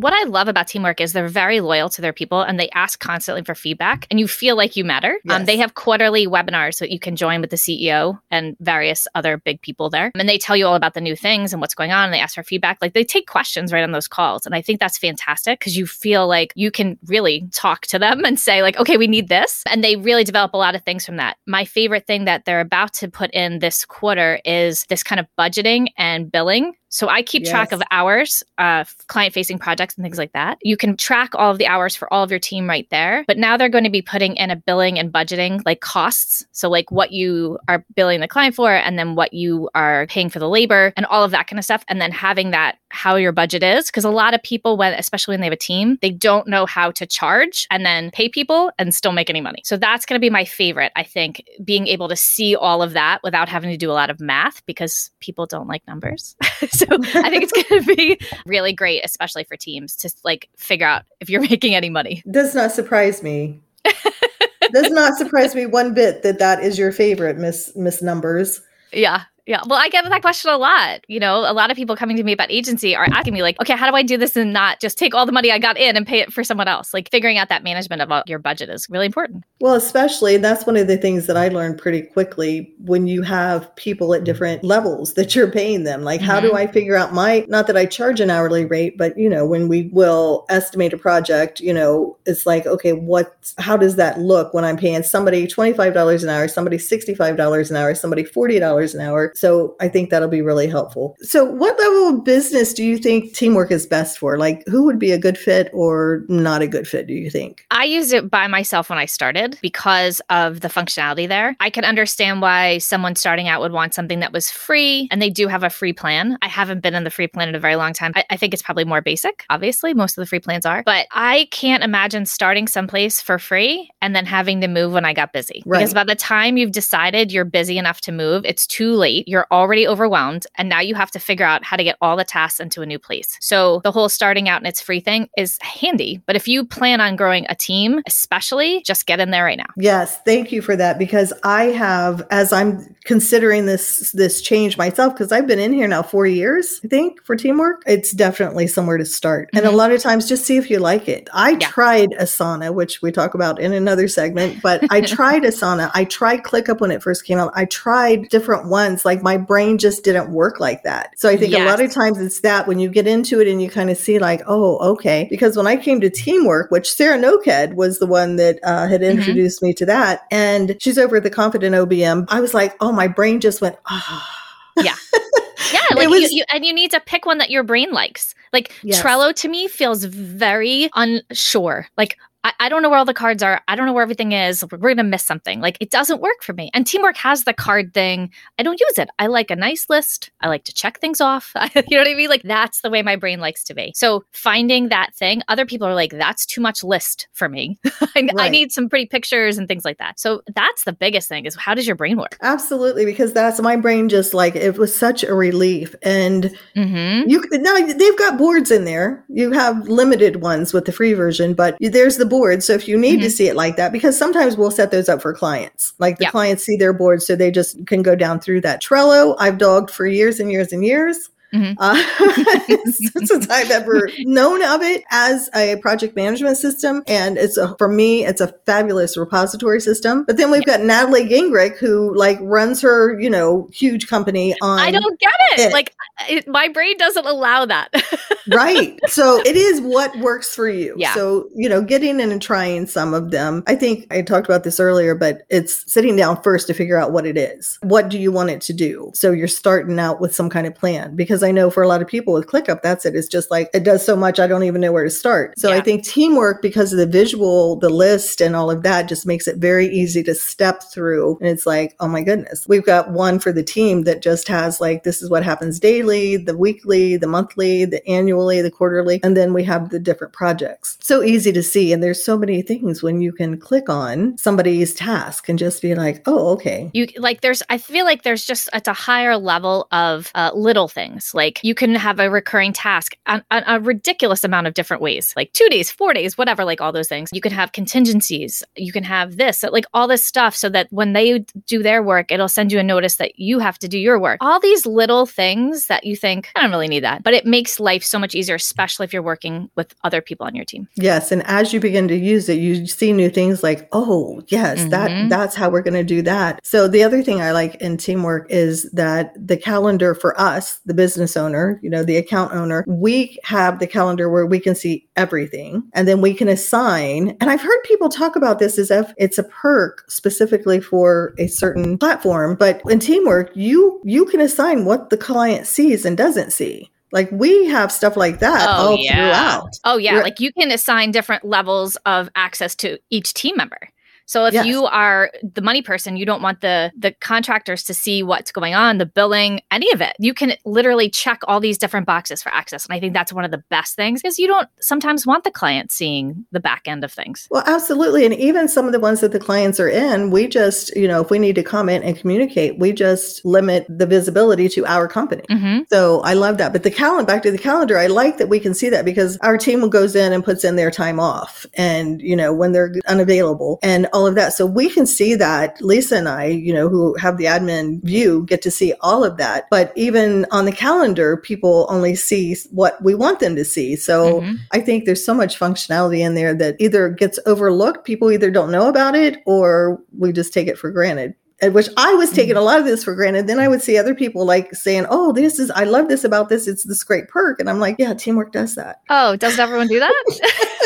Speaker 4: what I love about teamwork is they're very loyal to their people and they ask constantly for feedback and you feel like you matter. Um, yes. Um, they have quarterly webinars that you can join with the CEO and various other big people there. And they tell you all about the new things and what's going on and they ask for feedback. Like they take questions right on those calls. And I think that's fantastic because you feel like you can really talk to them and say, like, okay, we need this. And they really develop a lot of things from that. My favorite thing that they're about to put in this quarter is this kind of budgeting and billing so I keep yes. track of hours, uh, client facing projects and things like that. You can track all of the hours for all of your team right there. But now they're going to be putting in a billing and budgeting like costs. So, like what you are billing the client for, and then what you are paying for the labor and all of that kind of stuff. And then having that how your budget is. Because a lot of people, when especially when they have a team, they don't know how to charge and then pay people and still make any money. So, that's going to be my favorite, I think, being able to see all of that without having to do a lot of math because people don't like numbers. so, I think it's going to be really great, especially for teams to like figure out if you're making any money.
Speaker 1: Does not surprise me. Does not surprise me one bit that that is your favorite, Miss Miss Numbers.
Speaker 4: Yeah, yeah. Well, I get that question a lot. You know, a lot of people coming to me about agency are asking me, like, okay, how do I do this and not just take all the money I got in and pay it for someone else? Like, figuring out that management of your budget is really important.
Speaker 1: Well, especially that's one of the things that I learned pretty quickly when you have people at different levels that you're paying them. Like, mm-hmm. how do mm-hmm. I figure out my, not that I charge an hourly rate, but, you know, when we will estimate a project, you know, it's like, okay, what, how does that look when I'm paying somebody $25 an hour, somebody $65 an hour, somebody $40 an hour? So I think that'll be really helpful. So, what level of business do you think teamwork is best for? Like, who would be a good fit or not a good fit, do you think?
Speaker 4: I used it by myself when I started because of the functionality there. I can understand why someone starting out would want something that was free, and they do have a free plan. I haven't been in the free plan in a very long time. I, I think it's probably more basic, obviously. Most of the free plans are. But I can't imagine starting someplace for free and then having to move when I got busy. Right. Because by the time you've decided you're busy enough to move, it's too late you're already overwhelmed and now you have to figure out how to get all the tasks into a new place. So the whole starting out and it's free thing is handy. But if you plan on growing a team, especially, just get in there right now.
Speaker 1: Yes, thank you for that because I have as I'm considering this this change myself because I've been in here now 4 years, I think, for teamwork. It's definitely somewhere to start. Mm-hmm. And a mm-hmm. lot of times just see if you like it. I yeah. tried Asana, which we talk about in another segment, but I tried Asana. I tried ClickUp when it first came out. I tried different ones like like my brain just didn't work like that. So I think yes. a lot of times it's that when you get into it and you kind of see like, oh, okay. Because when I came to teamwork, which Sarah Noked was the one that uh, had mm-hmm. introduced mm-hmm. me to that, and she's over at the Confident OBM, I was like, oh, my brain just went, ah.
Speaker 4: Oh. Yeah. Yeah, like was, you, you, and you need to pick one that your brain likes. Like yes. Trello to me feels very unsure. Like I, I, don't know where all the cards are. I don't know where everything is. We're going to miss something. Like it doesn't work for me. And teamwork has the card thing. I don't use it. I like a nice list. I like to check things off. you know what I mean? Like that's the way my brain likes to be. So finding that thing, other people are like, that's too much list for me. I, right. I, need some pretty pictures and things like that. So that's the biggest thing is how does your brain work?
Speaker 1: Absolutely. Because that's my brain just like it was such a relief. And mm-hmm. you now they've got boards in there. You have limited ones with the free version, but there's the board. So if you need mm-hmm. to see it like that, because sometimes we'll set those up for clients, like the yep. clients see their board so they just can go down through that. Trello, I've dogged for years and years and years. Mm-hmm. Uh, since I've ever known of it as a project management system. And it's a, for me, it's a fabulous repository system. But then we've got Natalie Gingrich who like runs her, you know, huge company on.
Speaker 4: I don't get it. it. Like it, my brain doesn't allow that.
Speaker 1: right. So it is what works for you. Yeah. So, you know, getting in and trying some of them. I think I talked about this earlier, but it's sitting down first to figure out what it is. What do you want it to do? So you're starting out with some kind of plan because because I know for a lot of people with ClickUp, that's it. It's just like it does so much, I don't even know where to start. So yeah. I think teamwork, because of the visual, the list, and all of that, just makes it very easy to step through. And it's like, oh my goodness, we've got one for the team that just has like this is what happens daily, the weekly, the monthly, the annually, the quarterly, and then we have the different projects. So easy to see, and there's so many things when you can click on somebody's task and just be like, oh, okay.
Speaker 4: You like there's I feel like there's just it's a higher level of uh, little things like you can have a recurring task on, on, a ridiculous amount of different ways, like two days, four days, whatever, like all those things. You can have contingencies. You can have this, like all this stuff, so that when they do their work, it'll send you a notice that you have to do your work. All these little things that you think, I don't really need that, but it makes life so much easier, especially if you're working with other people on your team.
Speaker 1: Yes. And as you begin to use it, you see new things like, oh, yes, mm-hmm. that that's how we're going to do that. So the other thing I like in teamwork is that the calendar for us, the business business owner, you know, the account owner, we have the calendar where we can see everything and then we can assign. And I've heard people talk about this as if it's a perk specifically for a certain platform, but in teamwork, you you can assign what the client sees and doesn't see. Like we have stuff like that oh, all yeah. throughout.
Speaker 4: Oh yeah, We're, like you can assign different levels of access to each team member. So if yes. you are the money person, you don't want the the contractors to see what's going on, the billing, any of it. You can literally check all these different boxes for access. And I think that's one of the best things is you don't sometimes want the client seeing the back end of things.
Speaker 1: Well, absolutely. And even some of the ones that the clients are in, we just, you know, if we need to comment and communicate, we just limit the visibility to our company. Mm-hmm. So I love that. But the calendar, back to the calendar, I like that we can see that because our team goes in and puts in their time off and, you know, when they're unavailable. And all of that. So we can see that Lisa and I, you know, who have the admin view get to see all of that. But even on the calendar, people only see what we want them to see. So mm-hmm. I think there's so much functionality in there that either gets overlooked, people either don't know about it or we just take it for granted And which I was taking mm-hmm. a lot of this for granted. Then I would see other people like saying, "Oh, this is I love this about this. It's this great perk," and I'm like, "Yeah, teamwork does that."
Speaker 4: Oh, doesn't everyone do that?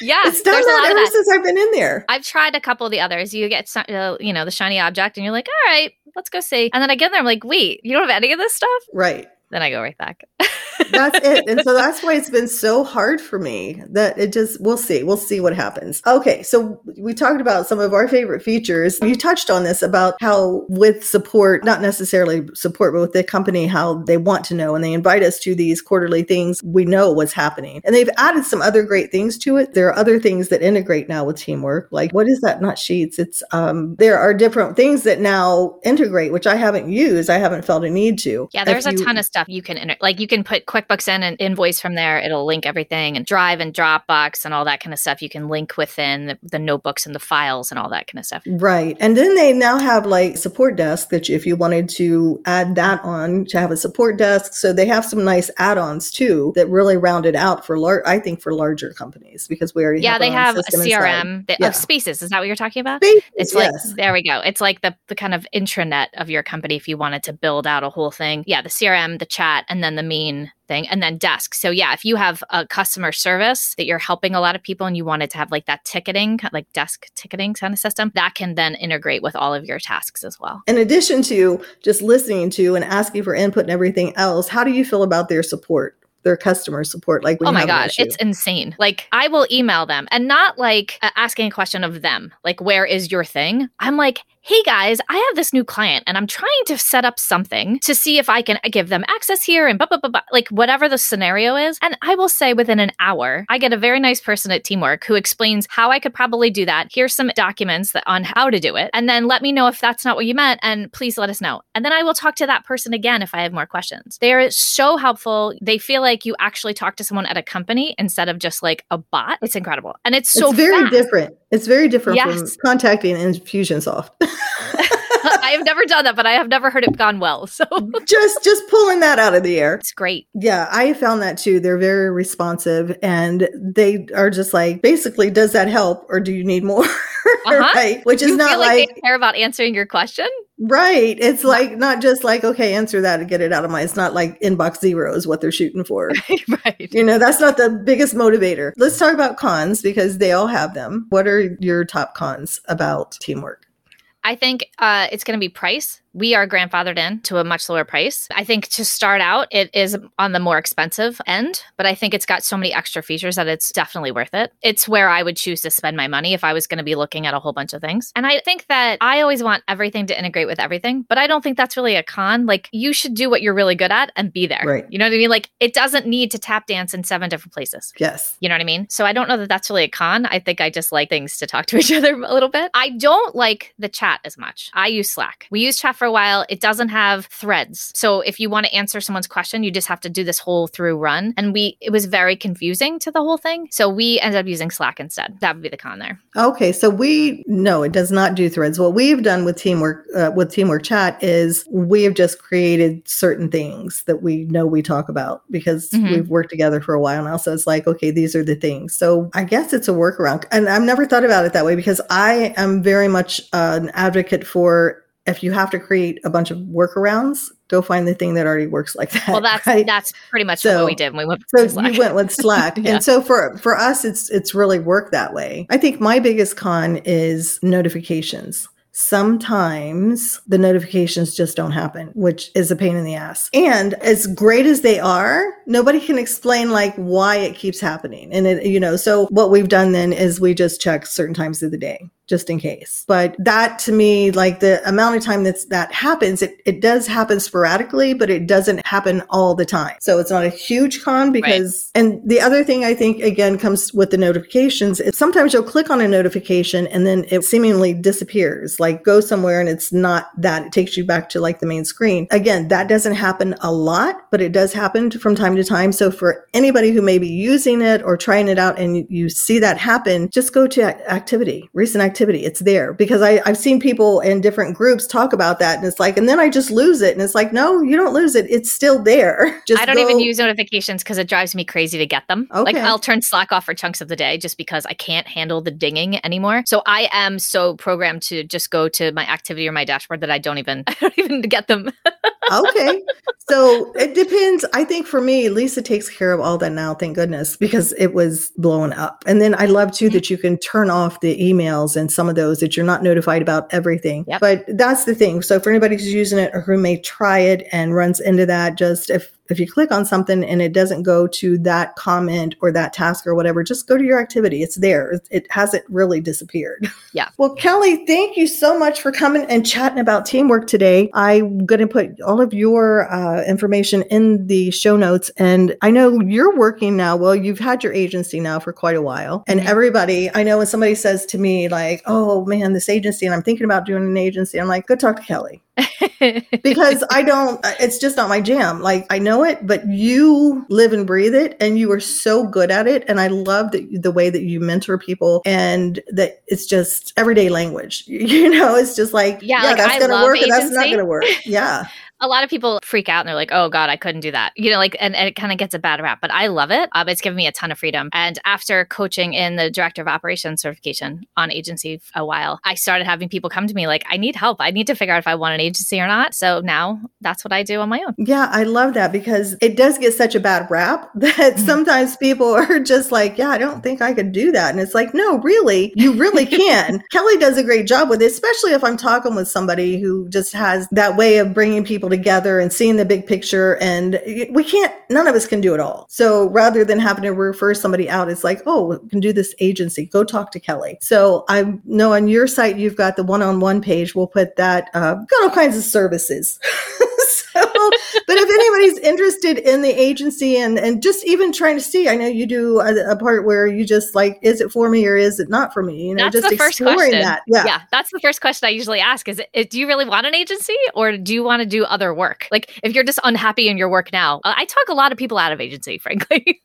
Speaker 4: yeah,
Speaker 1: it's done that ever since I've been in there.
Speaker 4: I've tried a couple of the others. You get, uh, you know, the shiny object, and you're like, all right, let's go see. And then I get there, I'm like, wait, you don't have any of this stuff,
Speaker 1: right?
Speaker 4: Then I go right back.
Speaker 1: that's it. And so that's why it's been so hard for me that it just, we'll see. We'll see what happens. Okay. So we talked about some of our favorite features. You touched on this about how with support, not necessarily support, but with the company, how they want to know and they invite us to these quarterly things. We know what's happening. And they've added some other great things to it. There are other things that integrate now with teamwork. Like what is that? Not sheets. It's, um, there are different things that now integrate, which I haven't used. I haven't felt a need to.
Speaker 4: Yeah. There's a ton of stuff you can, inter- like you can put QuickBooks in and invoice from there. It'll link everything and Drive and Dropbox and all that kind of stuff. You can link within the, the notebooks and the files and all that kind of stuff.
Speaker 1: Right. And then they now have like support desk that you, if you wanted to add that on to have a support desk. So they have some nice add-ons too that really round it out for large, I think for larger companies because we already
Speaker 4: yeah,
Speaker 1: have
Speaker 4: they have a CRM. They, yeah. Oh, Spaces. Is that what you're talking about? Spaces, it's like, yes. there we go. It's like the, the kind of intranet of your company if you wanted to build out a whole thing. Yeah, the CRM, the chat, and then the main thing, and then desk. So yeah, if you have a customer service that you're helping a lot of people and you wanted to have like that ticketing, like desk ticketing kind of system, that can then integrate with all of your tasks as well.
Speaker 1: In addition to just listening to and asking for input and everything else, how do you feel about their support? their customer support like
Speaker 4: oh my god it's insane like i will email them and not like uh, asking a question of them like where is your thing i'm like hey guys, I have this new client and I'm trying to set up something to see if I can uh, give them access here and blah, blah, blah, blah, like whatever the scenario is. And I will say within an hour, I get a very nice person at Teamwork who explains how I could probably do that. Here's some documents that, on how to do it. And then let me know if that's not what you meant. And please let us know. And then I will talk to that person again if I have more questions. They are so helpful. They feel like you actually talk to someone at a company instead of just like a bot. It's incredible. And it's so
Speaker 1: it's very
Speaker 4: fast.
Speaker 1: different. It's very different yes. from contacting Infusionsoft.
Speaker 4: I have never done that, but I have never heard it gone well. So
Speaker 1: just just pulling that out of the air.
Speaker 4: It's great.
Speaker 1: Yeah, I found that too. They're very responsive and they are just like basically, does that help or do you need more? Uh-huh. right. Which is
Speaker 4: you
Speaker 1: not
Speaker 4: like, like care about answering your question.
Speaker 1: Right. It's like not just like, okay, answer that and get it out of my it's not like inbox zero is what they're shooting for. right. You know, that's not the biggest motivator. Let's talk about cons because they all have them. What are your top cons about teamwork?
Speaker 4: I think uh, it's going to be price we are grandfathered in to a much lower price. I think to start out, it is on the more expensive end, but I think it's got so many extra features that it's definitely worth it. It's where I would choose to spend my money if I was going to be looking at a whole bunch of things. And I think that I always want everything to integrate with everything, but I don't think that's really a con. Like you should do what you're really good at and be there.
Speaker 1: Right.
Speaker 4: You know what I mean? Like it doesn't need to tap dance in seven different places.
Speaker 1: Yes.
Speaker 4: You know what I mean? So I don't know that that's really a con. I think I just like things to talk to each other a little bit. I don't like the chat as much. I use Slack. We use chat for a while. It doesn't have threads. So if you want to answer someone's question, you just have to do this whole through run. And we, it was very confusing to the whole thing. So we ended up using Slack instead. That would be the con there.
Speaker 1: Okay. So we, no, it does not do threads. What we've done with teamwork, uh, with teamwork chat is we have just created certain things that we know we talk about because mm-hmm. we've worked together for a while now. So it's like, okay, these are the things. So I guess it's a workaround. And I've never thought about it that way because I am very much uh, an advocate for if you have to create a bunch of workarounds, go find the thing that already works like that.
Speaker 4: Well, that's right? that's pretty much so, what we did when we went.
Speaker 1: So you went with Slack, yeah. and so for for us, it's it's really worked that way. I think my biggest con is notifications sometimes the notifications just don't happen, which is a pain in the ass. And as great as they are, nobody can explain like why it keeps happening. And it, you know, so what we've done then is we just check certain times of the day just in case. But that to me, like the amount of time that's that happens, it, it does happen sporadically, but it doesn't happen all the time. So it's not a huge con because, right. and the other thing I think again comes with the notifications is sometimes you'll click on a notification and then it seemingly disappears, like go somewhere and it's not that. It takes you back to like the main screen. Again, that doesn't happen a lot, but it does happen from time to time. So for anybody who may be using it or trying it out and you see that happen, just go to activity, recent activity activity. It's there because I, I've seen people in different groups talk about that. And it's like, and then I just lose it. And it's like, no, you don't lose it. It's still there.
Speaker 4: Just I don't go. even use notifications because it drives me crazy to get them. Okay. Like I'll turn Slack off for chunks of the day just because I can't handle the dinging anymore. So I am so programmed to just go to my activity or my dashboard that I don't even I don't even get them.
Speaker 1: okay. So it depends. I think for me, Lisa takes care of all that now, thank goodness, because it was blowing up. And then I love too that mm. you can turn off the emails and some of those that you're not notified about everything. Yep. But that's the thing. So for anybody who's using it or who may try it and runs into that, just if if you click on something and it doesn't go to that comment or that task or whatever, just go to your activity. It's there. It hasn't really disappeared.
Speaker 4: Yeah.
Speaker 1: Well, Kelly, thank you so much for coming and chatting about teamwork today. I'm going to put all of your uh, information in the show notes. And I know you're working now. Well, you've had your agency now for quite a while. And mm-hmm. everybody, I know when somebody says to me, like, oh man, this agency, and I'm thinking about doing an agency, I'm like, go talk to Kelly because I don't, it's just not my jam. Like I know it, but you live and breathe it and you are so good at it. And I love that the way that you mentor people and that it's just everyday language. You know, it's just like,
Speaker 4: yeah, yeah like, that's going to
Speaker 1: work and that's not going to work. Yeah.
Speaker 4: A lot of people freak out and they're like, oh God, I couldn't do that. You know, like, and, and it kind of gets a bad rap, but I love it. Um, it's given me a ton of freedom. And after coaching in the director of operations certification on agency a while, I started having people come to me like, I need help. I need to figure out if I want an agency or not. So now that's what I do on my own.
Speaker 1: Yeah, I love that because it does get such a bad rap that mm-hmm. sometimes people are just like, yeah, I don't think I could do that. And it's like, no, really, you really can. Kelly does a great job with it, especially if I'm talking with somebody who just has that way of bringing people together and seeing the big picture. And we can't, none of us can do it all. So rather than having to refer somebody out, it's like, oh, we can do this agency. Go talk to Kelly. So I know on your site, you've got the one on one page. We'll put that, uh, got all kinds of services. but if anybody's interested in the agency and, and just even trying to see, I know you do a, a, part where you just like, is it for me or is it not for me? You know,
Speaker 4: that's
Speaker 1: just
Speaker 4: the first question. That. Yeah. yeah. That's the first question I usually ask is, it, do you really want an agency or do you want to do other work? Like if you're just unhappy in your work now, I talk a lot of people out of agency, frankly.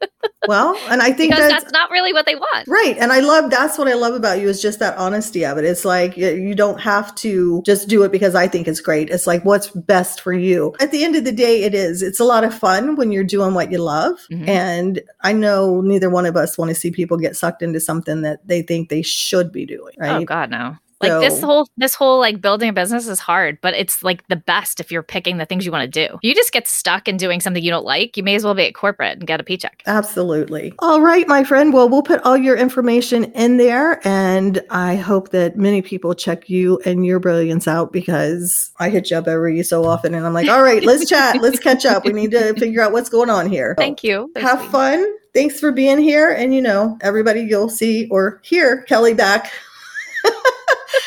Speaker 1: well, and I think
Speaker 4: that's, that's, not really what they want.
Speaker 1: Right. And I love, that's what I love about you is just that honesty of it. It's like, you don't have to just do it because I think it's great. It's like, what's best for you. At the end of the day, it is. It's a lot of fun when you're doing what you love. Mm-hmm. And I know neither one of us want to see people get sucked into something that they think they should be doing. Right.
Speaker 4: Oh, God, no. Like so, this whole this whole like building a business is hard, but it's like the best if you're picking the things you want to do. You just get stuck in doing something you don't like, you may as well be at corporate and get a paycheck.
Speaker 1: Absolutely. All right, my friend. Well, we'll put all your information in there and I hope that many people check you and your brilliance out because I hit you up every so often and I'm like, all right, let's chat, let's catch up. We need to figure out what's going on here.
Speaker 4: Thank you.
Speaker 1: Have fun. Thanks for being here. And you know, everybody you'll see or hear Kelly back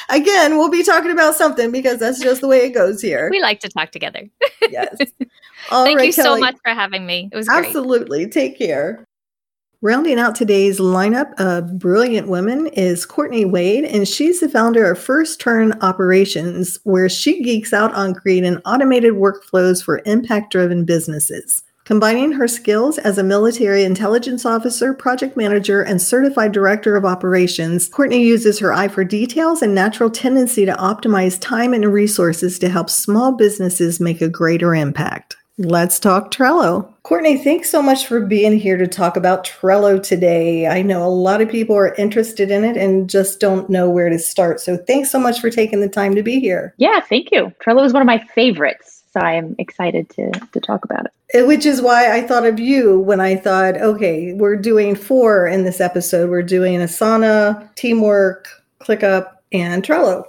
Speaker 1: again, we'll be talking about something because that's just the way it goes here.
Speaker 4: We like to talk together.
Speaker 1: yes.
Speaker 4: All Thank right, you Kelly. so much for having me. It was
Speaker 1: great. Absolutely. Take care. Rounding out today's lineup of brilliant women is Courtney Wade, and she's the founder of First Turn Operations, where she geeks out on creating automated workflows for impact driven businesses. Combining her skills as a military intelligence officer, project manager, and certified director of operations, Courtney uses her eye for details and natural tendency to optimize time and resources to help small businesses make a greater impact. Let's talk Trello. Courtney, thanks so much for being here to talk about Trello today. I know a lot of people are interested in it and just don't know where to start. So thanks so much for taking the time to be here.
Speaker 5: Yeah, thank you. Trello is one of my favorites. So I am excited to, to talk about it.
Speaker 1: Which is why I thought of you when I thought, okay, we're doing four in this episode. We're doing Asana, Teamwork, ClickUp, and Trello.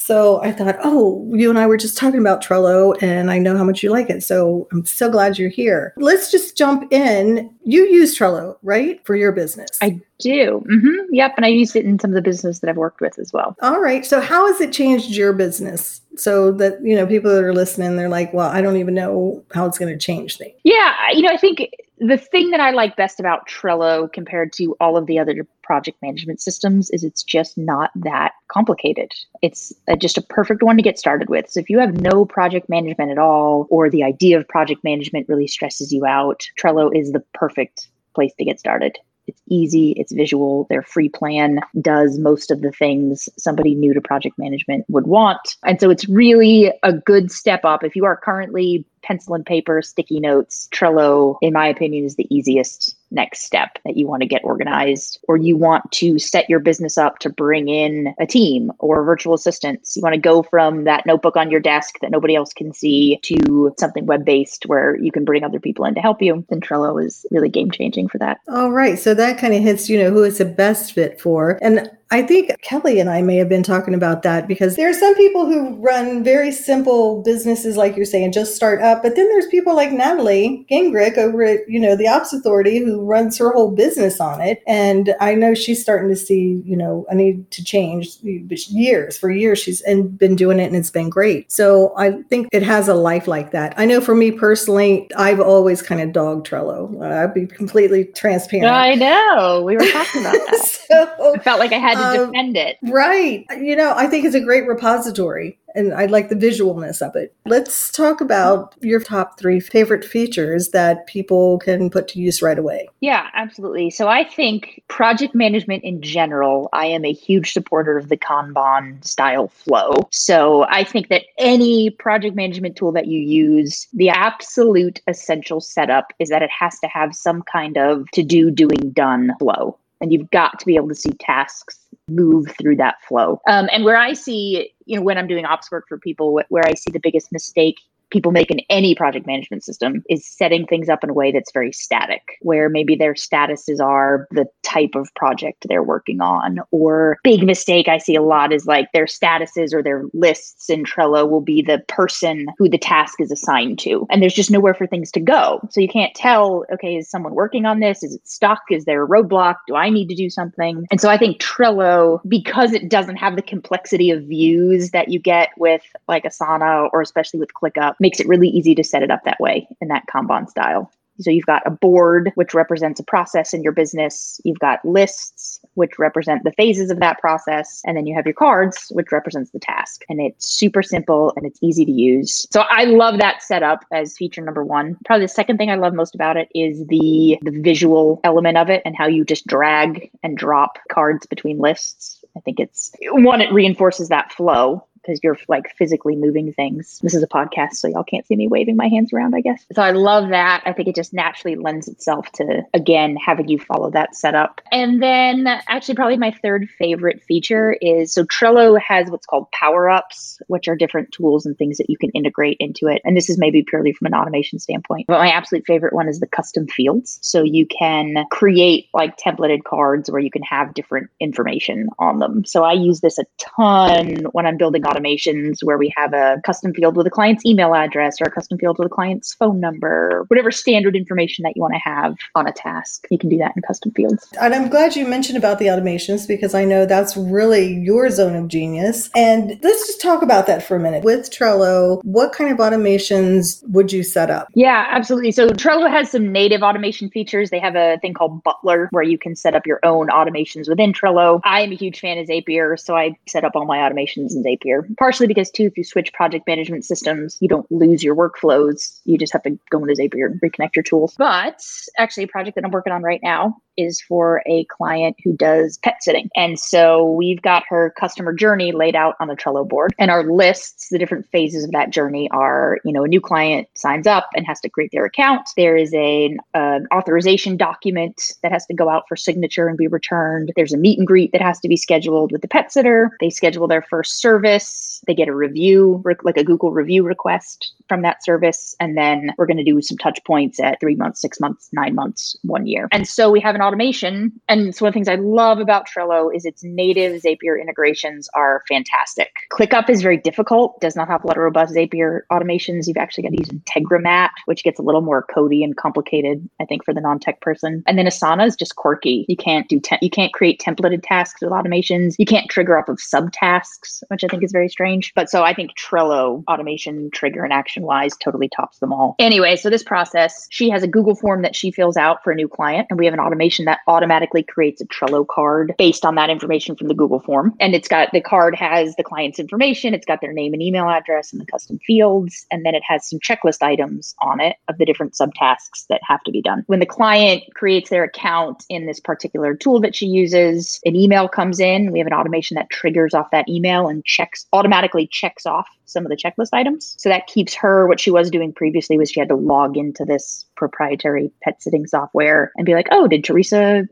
Speaker 1: So I thought, oh, you and I were just talking about Trello and I know how much you like it. So I'm so glad you're here. Let's just jump in. You use Trello, right? For your business.
Speaker 5: I do. Mm-hmm. Yep. And I use it in some of the business that I've worked with as well.
Speaker 1: All right. So how has it changed your business? So that, you know, people that are listening, they're like, well, I don't even know how it's going to change things.
Speaker 5: Yeah. You know, I think the thing that I like best about Trello compared to all of the other project management systems is it's just not that complicated. It's a, just a perfect one to get started with. So if you have no project management at all, or the idea of project management really stresses you out, Trello is the perfect place to get started. It's easy, it's visual. Their free plan does most of the things somebody new to project management would want. And so it's really a good step up. If you are currently pencil and paper, sticky notes. Trello, in my opinion, is the easiest next step that you want to get organized or you want to set your business up to bring in a team or virtual assistants. You want to go from that notebook on your desk that nobody else can see to something web based where you can bring other people in to help you. And Trello is really game changing for that.
Speaker 1: All right. So that kind of hits, you know, who it's the best fit for. And I think Kelly and I may have been talking about that because there are some people who run very simple businesses, like you're saying, just start up. But then there's people like Natalie Gingrich over at, you know, the Ops Authority who runs her whole business on it. And I know she's starting to see, you know, a need to change years. For years, she's and been doing it and it's been great. So I think it has a life like that. I know for me personally, I've always kind of dog Trello. I'd be completely transparent.
Speaker 5: I know. We were talking about that. so, I felt like I had to um, defend it.
Speaker 1: Right. You know, I think it's a great repository. and I like the visualness of it. Let's talk about your top three favorite features that people can put to use right away.
Speaker 5: Yeah, absolutely. So I think project management in general, I am a huge supporter of the Kanban style flow. So I think that any project management tool that you use, the absolute essential setup is that it has to have some kind of to do, doing, done flow. And you've got to be able to see tasks move through that flow. Um, and where I see, you know, when I'm doing ops work for people, where I see the biggest mistake people make in any project management system is setting things up in a way that's very static, where maybe their statuses are the type of project they're working on. Or big mistake I see a lot is like their statuses or their lists in Trello will be the person who the task is assigned to. And there's just nowhere for things to go. So you can't tell, okay, is someone working on this? Is it stuck? Is there a roadblock? Do I need to do something? And so I think Trello, because it doesn't have the complexity of views that you get with like Asana or especially with ClickUp, makes it really easy to set it up that way in that Kanban style. So you've got a board, which represents a process in your business. You've got lists, which represent the phases of that process. And then you have your cards, which represents the task. And it's super simple and it's easy to use. So I love that setup as feature number one. Probably the second thing I love most about it is the, the visual element of it and how you just drag and drop cards between lists. I think it's one, it reinforces that flow because you're like physically moving things. This is a podcast, so y'all can't see me waving my hands around, I guess. So I love that. I think it just naturally lends itself to, again, having you follow that setup. And then, actually, probably my third favorite feature is so Trello has what's called power ups, which are different tools and things that you can integrate into it. And this is maybe purely from an automation standpoint. But my absolute favorite one is the custom fields. So you can create like templated cards where you can have different information on them. So I use this a ton when I'm building automations where we have a custom field with a client's email address or a custom field with a client's phone number, whatever standard information that you want to have on a task. You can do that in custom fields.
Speaker 1: And I'm glad you mentioned about the automations because I know that's really your zone of genius. And let's just talk about that for a minute. With Trello, what kind of automations would you set up?
Speaker 5: Yeah, absolutely. So Trello has some native automation features. They have a thing called Butler where you can set up your own automations within Trello. I am a huge fan of Zapier, so I set up all my automations in Zapier partially because too, if you switch project management systems, you don't lose your workflows. You just have to go into Zapier and reconnect your tools. But actually, a project that I'm working on right now is for a client who does pet sitting. And so we've got her customer journey laid out on a Trello board. And our lists, the different phases of that journey are, you know, a new client signs up and has to create their account. There is a, an authorization document that has to go out for signature and be returned. There's a meet and greet that has to be scheduled with the pet sitter. They schedule their first service. They get a review, like a Google review request from that service. And then we're going to do some touch points at three months, six months, nine months, one year. And so we have an automation. And it's one of the things I love about Trello is its native Zapier integrations are fantastic. ClickUp is very difficult, does not have a lot of robust Zapier automations. You've actually got to use Integromat, which gets a little more codey and complicated, I think, for the non-tech person. And then Asana is just quirky. You can't do te- you can't create templated tasks with automations. You can't trigger off of subtasks, which I think is very strange. But so I think Trello automation trigger and action wise totally tops them all. Anyway, so this process, she has a Google form that she fills out for a new client, and we have an automation that automatically creates a Trello card based on that information from the Google form. And it's got the card has the client's information, it's got their name and email address and the custom fields, and then it has some checklist items on it of the different subtasks that have to be done. When the client creates their account in this particular tool that she uses, an email comes in. We have an automation that triggers off that email and checks automatically checks off some of the checklist items. So that keeps her what she was doing previously was she had to log into this proprietary pet sitting software and be like, oh, did Teresa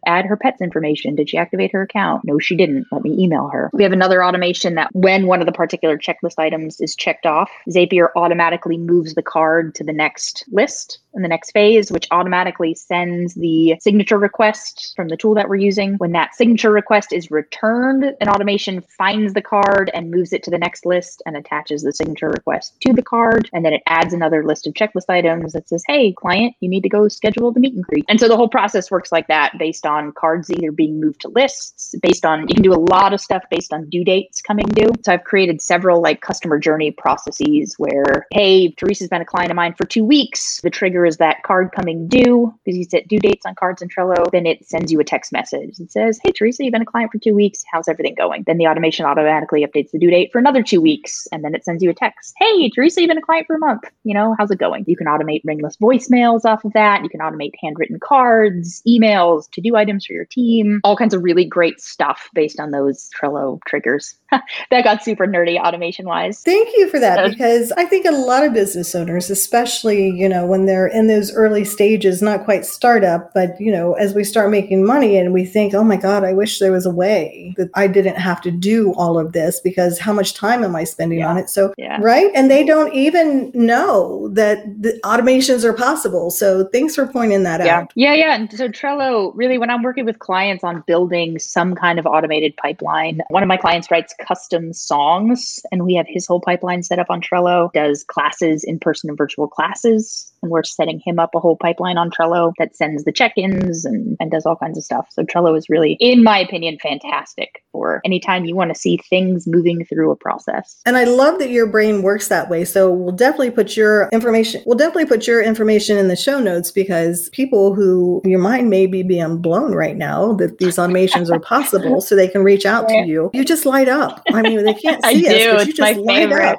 Speaker 5: add her pet's information? Did she activate her account? No, she didn't. Let me email her. We have another automation that when one of the particular checklist items is checked off, Zapier automatically moves the card to the next list in the next phase, which automatically sends the signature request from the tool that we're using. When that signature request is returned, an automation finds the card and moves it to the next list and attaches the signature request to the card. And then it adds another list of checklist items that says, hey, client, you need to go schedule the meet and greet. And so the whole process works like that based on cards either being moved to lists, based on, you can do a lot of stuff based on due dates coming due. So I've created several like customer journey processes where, hey, Teresa's been a client of mine for two weeks. The trigger is that card coming due? Because you set due dates on cards in Trello. Then it sends you a text message. It says, Hey, Teresa, you've been a client for two weeks. How's everything going? Then the automation automatically updates the due date for another two weeks. And then it sends you a text. Hey, Teresa, you've been a client for a month. You know, how's it going? You can automate ringless voicemails off of that. You can automate handwritten cards, emails, to do items for your team, all kinds of really great stuff based on those Trello triggers. that got super nerdy automation wise.
Speaker 1: Thank you for that because I think a lot of business owners, especially, you know, when they're in those early stages, not quite startup, but, you know, as we start making money and we think, oh my God, I wish there was a way that I didn't have to do all of this because how much time am I spending
Speaker 5: Yeah.
Speaker 1: on it? So,
Speaker 5: Yeah.
Speaker 1: right. And they don't even know that the automations are possible. So thanks for pointing that
Speaker 5: Yeah.
Speaker 1: out.
Speaker 5: Yeah. Yeah. And so Trello, really, when I'm working with clients on building some kind of automated pipeline, one of my clients writes custom songs and we have his whole pipeline set up on Trello, does classes, in person and virtual classes. And we're setting him up a whole pipeline on Trello that sends the check ins and, and does all kinds of stuff. So Trello is really, in my opinion, fantastic for anytime you want to see things moving through a process.
Speaker 1: And I love that your brain works that way. So we'll definitely put your information, we'll definitely put your information in the show notes because people who your mind may be being blown right now that these automations are possible so they can reach out to you. You just light up. I mean, they can't
Speaker 5: I
Speaker 1: see us,
Speaker 5: do.
Speaker 1: but you
Speaker 5: It's my
Speaker 1: just light
Speaker 5: favorite.
Speaker 1: up.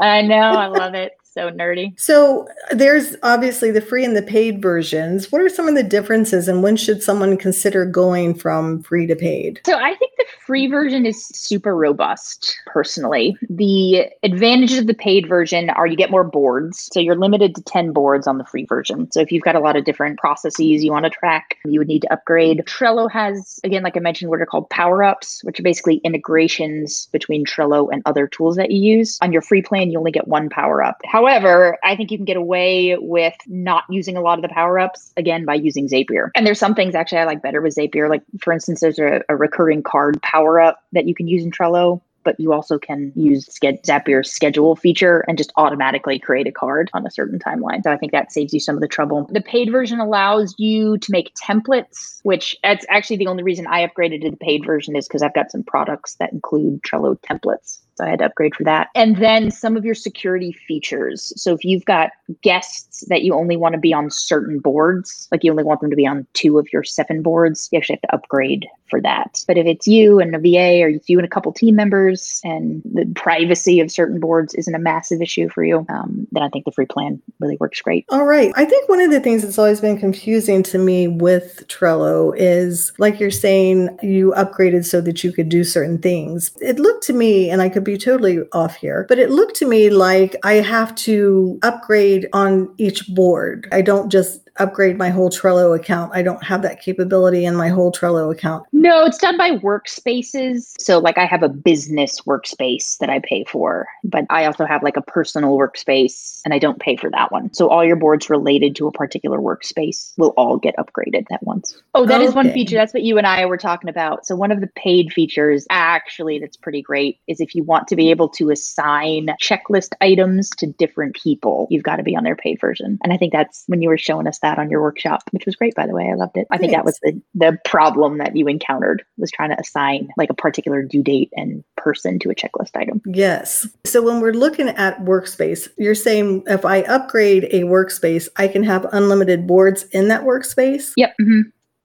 Speaker 5: I know. I love it. So nerdy.
Speaker 1: So there's obviously the free and the paid versions. What are some of the differences and when should someone consider going from free to paid?
Speaker 5: So I think the free version is super robust, personally. The advantages of the paid version are you get more boards. So you're limited to 10 boards on the free version. So if you've got a lot of different processes you want to track, you would need to upgrade. Trello has, again, like I mentioned, what are called power ups, which are basically integrations between Trello and other tools that you use. On your free plan, you only get one power up. However, I think you can get away with not using a lot of the power ups again by using Zapier. And there's some things actually I like better with Zapier. Like, for instance, there's a, a recurring card power up that you can use in Trello. But you also can use Zapier's schedule feature and just automatically create a card on a certain timeline. So I think that saves you some of the trouble. The paid version allows you to make templates, which that's actually the only reason I upgraded to the paid version is because I've got some products that include Trello templates. So I had to upgrade for that. And then some of your security features. So if you've got guests that you only want to be on certain boards, like you only want them to be on two of your seven boards, you actually have to upgrade for that. But if it's you and a VA or you and a couple team members and the privacy of certain boards isn't a massive issue for you, um, then I think the free plan really works great.
Speaker 1: All right. I think one of the things that's always been confusing to me with Trello is like you're saying, you upgraded so that you could do certain things. It looked to me, and I could be totally off here, but it looked to me like I have to upgrade on each board. I don't just upgrade my whole Trello account. I don't have that capability in my whole Trello account.
Speaker 5: No, it's done by workspaces. So, like, I have a business workspace that I pay for, but I also have like a personal workspace and I don't pay for that one. So, all your boards related to a particular workspace will all get upgraded at once. Oh, that is one feature. That's what you and I were talking about. So, one of the paid features, actually, that's pretty great, is if you want to be able to assign checklist items to different people, you've got to be on their paid version. And I think that's when you were showing us that on your workshop, which was great, by the way. I loved it. I think that was the, the problem that you encountered was trying to assign like a particular due date and person to a checklist item.
Speaker 1: Yes. So when we're looking at workspace, you're saying if I upgrade a workspace, I can have unlimited boards in that workspace?
Speaker 5: Yep. mhm.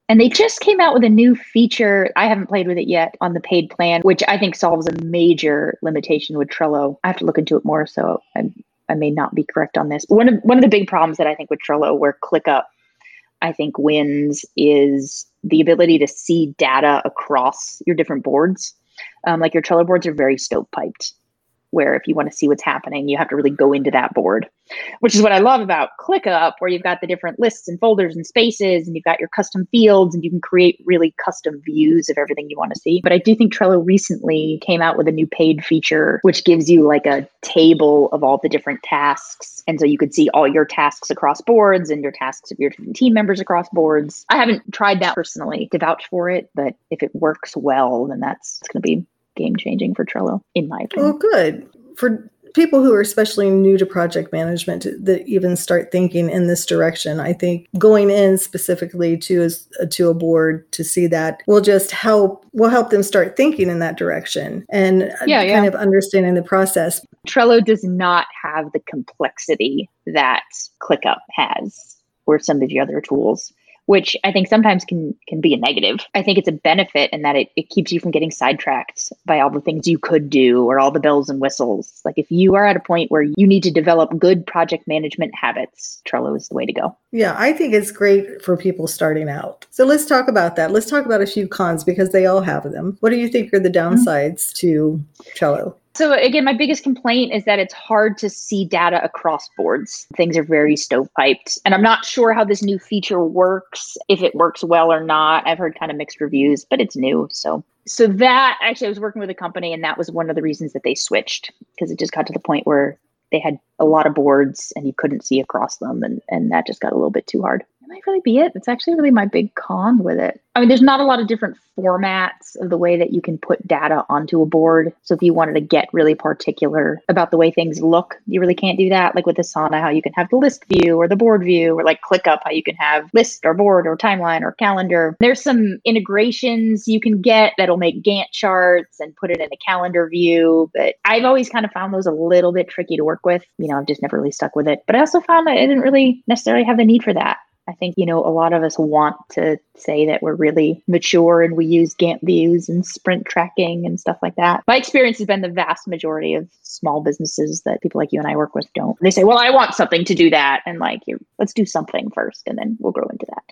Speaker 5: And they just came out with a new feature. I haven't played with it yet on the paid plan, which I think solves a major limitation with Trello. I have to look into it more, so I, I may not be correct on this. But one of one of the big problems that I think with Trello, where ClickUp, I think wins, is the ability to see data across your different boards. Um, like your Trello boards are very stovepiped, where if you want to see what's happening, you have to really go into that board which is what I love about ClickUp, where you've got the different lists and folders and spaces, and you've got your custom fields, and you can create really custom views of everything you want to see. But I do think Trello recently came out with a new paid feature, which gives you like a table of all the different tasks. And so you could see all your tasks across boards and your tasks of your team members across boards. I haven't tried that personally to vouch for it, but if it works well, then that's going to be game changing for Trello, in my opinion.
Speaker 1: Oh, good. For people who are especially new to project management to- that even start thinking in this direction, I think going in specifically to a, to a board to see that will just help will help them start thinking in that direction and uh,
Speaker 5: Yeah,
Speaker 1: kind
Speaker 5: yeah.
Speaker 1: of understanding the process.
Speaker 5: Trello does not have the complexity that ClickUp has. or some of the other tools which I think sometimes can can be a negative. I think it's a benefit in that it, it keeps you from getting sidetracked by all the things you could do or all the bells and whistles. Like if you are at a point where you need to develop good project management habits, Trello is the way to go.
Speaker 1: Yeah, I think it's great for people starting out. So let's talk about that. Let's talk about a few cons because they all have them. What do you think are the mm-hmm. downsides mm-hmm. to Trello?
Speaker 5: So again, my biggest complaint is that it's hard to see data across boards. Things are very stovepiped. And I'm not sure how this new feature works, if it works well or not. I've heard kind of mixed reviews, but it's new. So so that actually I was working with a company and that was one of the reasons that they switched because it just got to the point where they had a lot of boards and you couldn't see across them and, and that just got a little bit too hard might really be it. It's actually really my big con with it. I mean, there's not a lot of different formats of the way that you can put data onto a board. So if you wanted to get really particular about the way things look, you really can't do that. Like with Asana, how you can have the list view or the board view, or like ClickUp, how you can have list or board or timeline or calendar. There's some integrations you can get that'll make Gantt charts and put it in a calendar view. But I've always kind of found those a little bit tricky to work with. You know, I've just never really stuck with it. But I also found that I didn't really necessarily have the need for that. I think, you know, a lot of us want to say that we're really mature and we use Gantt views and sprint tracking and stuff like that. My experience has been the vast majority of small businesses that people like you and I work with don't. They say, well, I want something to do that. And like, let's do something first and then we'll grow into that.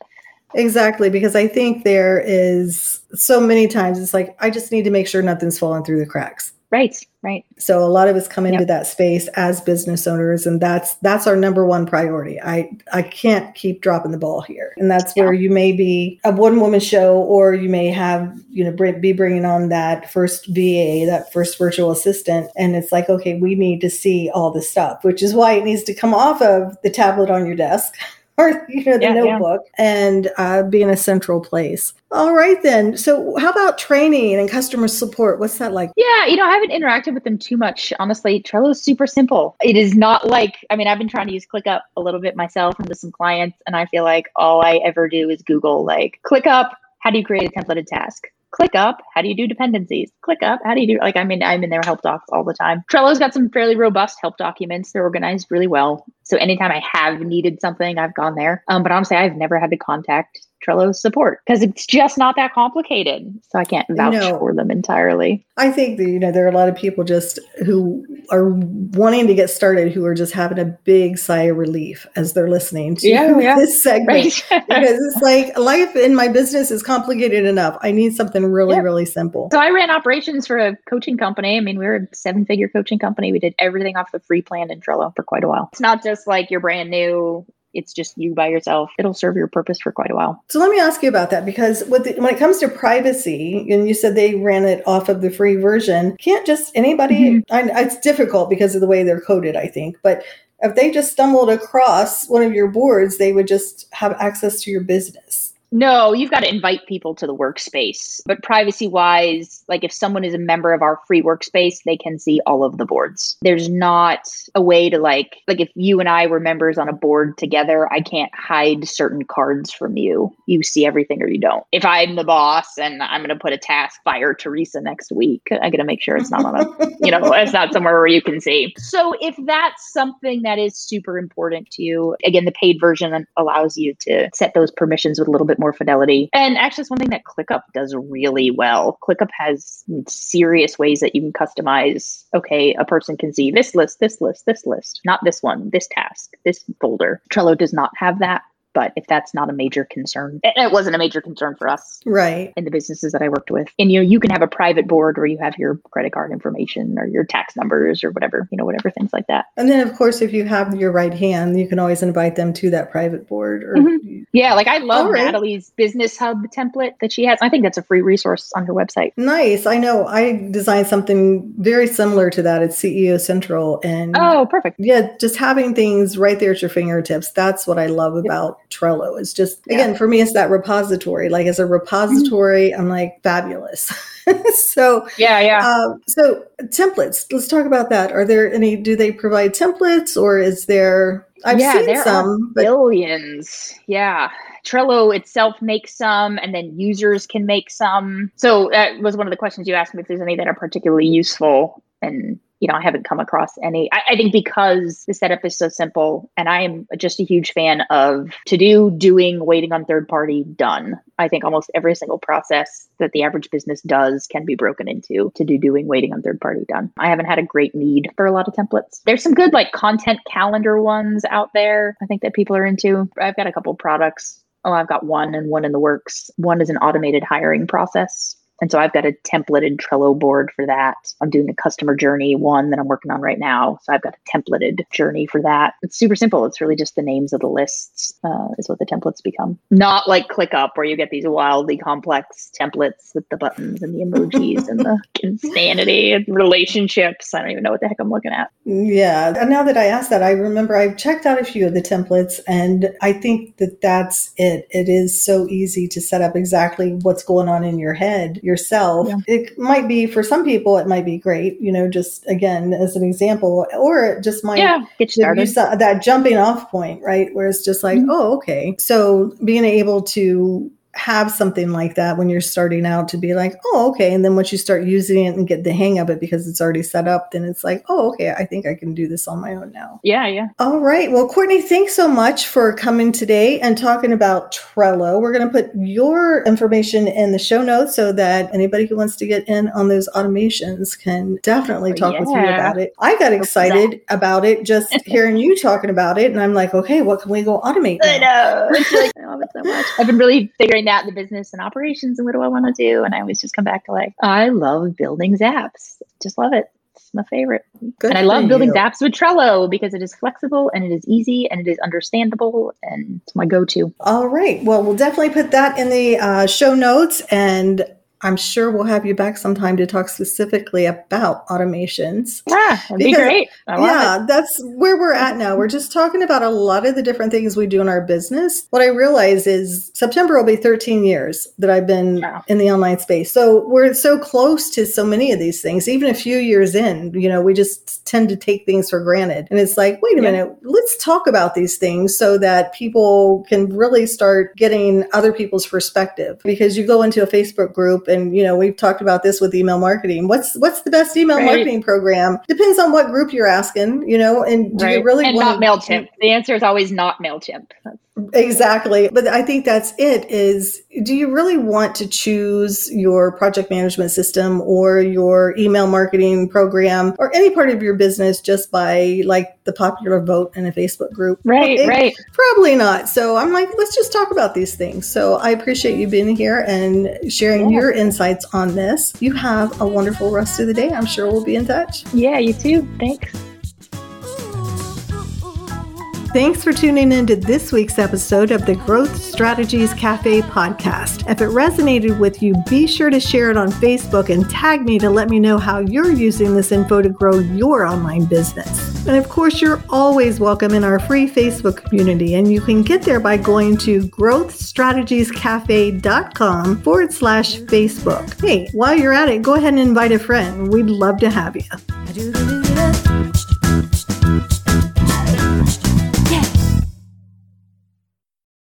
Speaker 1: Exactly, because I think there is so many times it's like, I just need to make sure nothing's falling through the cracks.
Speaker 5: Right, right.
Speaker 1: So a lot of us come into yep. that space as business owners, and that's that's our number one priority. I I can't keep dropping the ball here, and that's yeah. where you may be a one woman show, or you may have you know be bringing on that first VA, that first virtual assistant, and it's like okay, we need to see all the stuff, which is why it needs to come off of the tablet on your desk or you know the yeah, notebook yeah. and uh, be in a central place. All right then. So how about training and customer support? What's that like?
Speaker 5: Yeah you know i haven't interacted with them too much honestly. Trello is super simple. It is not like i mean i've been trying to use clickup a little bit myself and with some clients and i feel like all i ever do is google like clickup how do you create a templated task ClickUp, how do you do dependencies? ClickUp, how do you do like I mean I'm in their help docs all the time. Trello's got some fairly robust help documents. They're organized really well. So anytime I have needed something, I've gone there. Um, but honestly, I've never had to contact Trello support because it's just not that complicated. So I can't vouch you know, for them entirely.
Speaker 1: I think that, you know, there are a lot of people just who are wanting to get started who are just having a big sigh of relief as they're listening to yeah, yeah. this segment. Right. because it's like life in my business is complicated enough. I need something really, yeah. really simple.
Speaker 5: So I ran operations for a coaching company. I mean, we were a seven figure coaching company. We did everything off the free plan in Trello for quite a while. It's not just like you're brand new it's just you by yourself, it'll serve your purpose for quite a while.
Speaker 1: So let me ask you about that because the, when it comes to privacy, and you said they ran it off of the free version, can't just anybody? Mm-hmm. I, it's difficult because of the way they're coded, I think, but if they just stumbled across one of your boards, they would just have access to your business.
Speaker 5: No, you've got to invite people to the workspace. But privacy wise, like if someone is a member of our free workspace, they can see all of the boards. There's not a way to like like if you and I were members on a board together, I can't hide certain cards from you. You see everything or you don't. If I'm the boss and I'm going to put a task fire Teresa next week, I got to make sure it's not on a, you know, it's not somewhere where you can see. So if that's something that is super important to you, again, the paid version allows you to set those permissions with a little bit more fidelity. And actually, it's one thing that ClickUp does really well. ClickUp has serious ways that you can customize. Okay, a person can see this list, this list, this list, not this one, this task, this folder. Trello does not have that but if that's not a major concern it wasn't a major concern for us
Speaker 1: right.
Speaker 5: in the businesses that i worked with. And you know you can have a private board where you have your credit card information or your tax numbers or whatever you know whatever things like that.
Speaker 1: And then of course if you have your right hand you can always invite them to that private board or mm-hmm.
Speaker 5: yeah like i love right. natalie's business hub template that she has. I think that's a free resource on her website.
Speaker 1: Nice. I know. I designed something very similar to that at ceo central and
Speaker 5: oh perfect.
Speaker 1: Yeah just having things right there at your fingertips that's what i love about Trello. is just again for me, it's that repository. Like as a repository, mm-hmm. I'm like fabulous. so
Speaker 5: yeah, yeah.
Speaker 1: Uh, so templates. Let's talk about that. Are there any? Do they provide templates, or is there? I've yeah, seen some
Speaker 5: but... billions. Yeah. Trello itself makes some, and then users can make some. So that was one of the questions you asked me if there's any that are particularly useful. And you know, I haven't come across any. I, I, think because the setup is so simple, and I am just a huge fan of to do, doing, waiting on third party, done. I think almost every single process that the average business does can be broken into to do, doing, waiting on third party, done. I haven't had a great need for a lot of templates. There's some good like content calendar ones out there. I think that people are into. I've got a couple products oh, I've got one and one in the works. One is an automated hiring process and so I've got a templated Trello board for that. I'm doing a customer journey one that I'm working on right now. So I've got a templated journey for that. It's super simple. It's really just the names of the lists uh, is what the templates become. Not like ClickUp where you get these wildly complex templates with the buttons and the emojis and the insanity and relationships. I don't even know what the heck I'm looking at.
Speaker 1: Yeah. And now that I asked that, I remember I've checked out a few of the templates and I think that that's it. It is so easy to set up exactly what's going on in your head yourself. Yeah. It might be for some people, it might be great, you know, just again as an example, or it just might
Speaker 5: yeah, get started.
Speaker 1: that jumping off point, right? Where it's just like, mm-hmm. oh, okay. So being able to have something like that when you're starting out to be like, oh, okay. And then once you start using it and get the hang of it because it's already set up, then it's like, oh, okay, I think I can do this on my own now.
Speaker 5: Yeah, yeah.
Speaker 1: All right. Well, Courtney, thanks so much for coming today and talking about Trello. We're going to put your information in the show notes so that anybody who wants to get in on those automations can definitely oh, talk yeah. with you about it. I got excited about it just hearing you talking about it. And I'm like, okay, what can we go automate?
Speaker 5: Now? I know. I love it so much. I've been really figuring in the business and operations and what do I want to do? And I always just come back to like, I love building Zaps. Just love it. It's my favorite. Good and I love building you. Zaps with Trello because it is flexible and it is easy and it is understandable and it's my go to.
Speaker 1: All right. Well, we'll definitely put that in the uh, show notes. And I'm sure we'll have you back sometime to talk specifically about automations.
Speaker 5: Yeah, that'd be great.
Speaker 1: yeah, it. that's where we're at now. We're just talking about a lot of the different things we do in our business. What I realize is September will be 13 years that I've been in the online space. So we're so close to so many of these things. Even a few years in, you know, we just tend to take things for granted. And it's like, wait a yeah. minute, let's talk about these things so that people can really start getting other people's perspective. Because you go into a Facebook group and you know we've talked about this with email marketing what's what's the best email right. marketing program depends on what group you're asking you know and do right. you really
Speaker 5: and want not mailchimp the answer is always not mailchimp
Speaker 1: exactly. But i think that's it is do you really want to choose your project management system or your email marketing program or any part of your business just by like the popular vote in a facebook group?
Speaker 5: Right eh, right.
Speaker 1: probably not. So i'm like let's just talk about these things. So i appreciate you being here and sharing yeah. your insights on this. You have a wonderful rest of the day. I'm sure we'll be in touch.
Speaker 5: Yeah you too. Thanks
Speaker 1: Thanks for tuning in to this week's episode of the Growth Strategies Cafe podcast. If it resonated with you, be sure to share it on Facebook and tag me to let me know how you're using this info to grow your online business. And of course, you're always welcome in our free Facebook community, and you can get there by going to growthstrategiescafe.com forward slash Facebook. Hey, while you're at it, go ahead and invite a friend. We'd love to have you.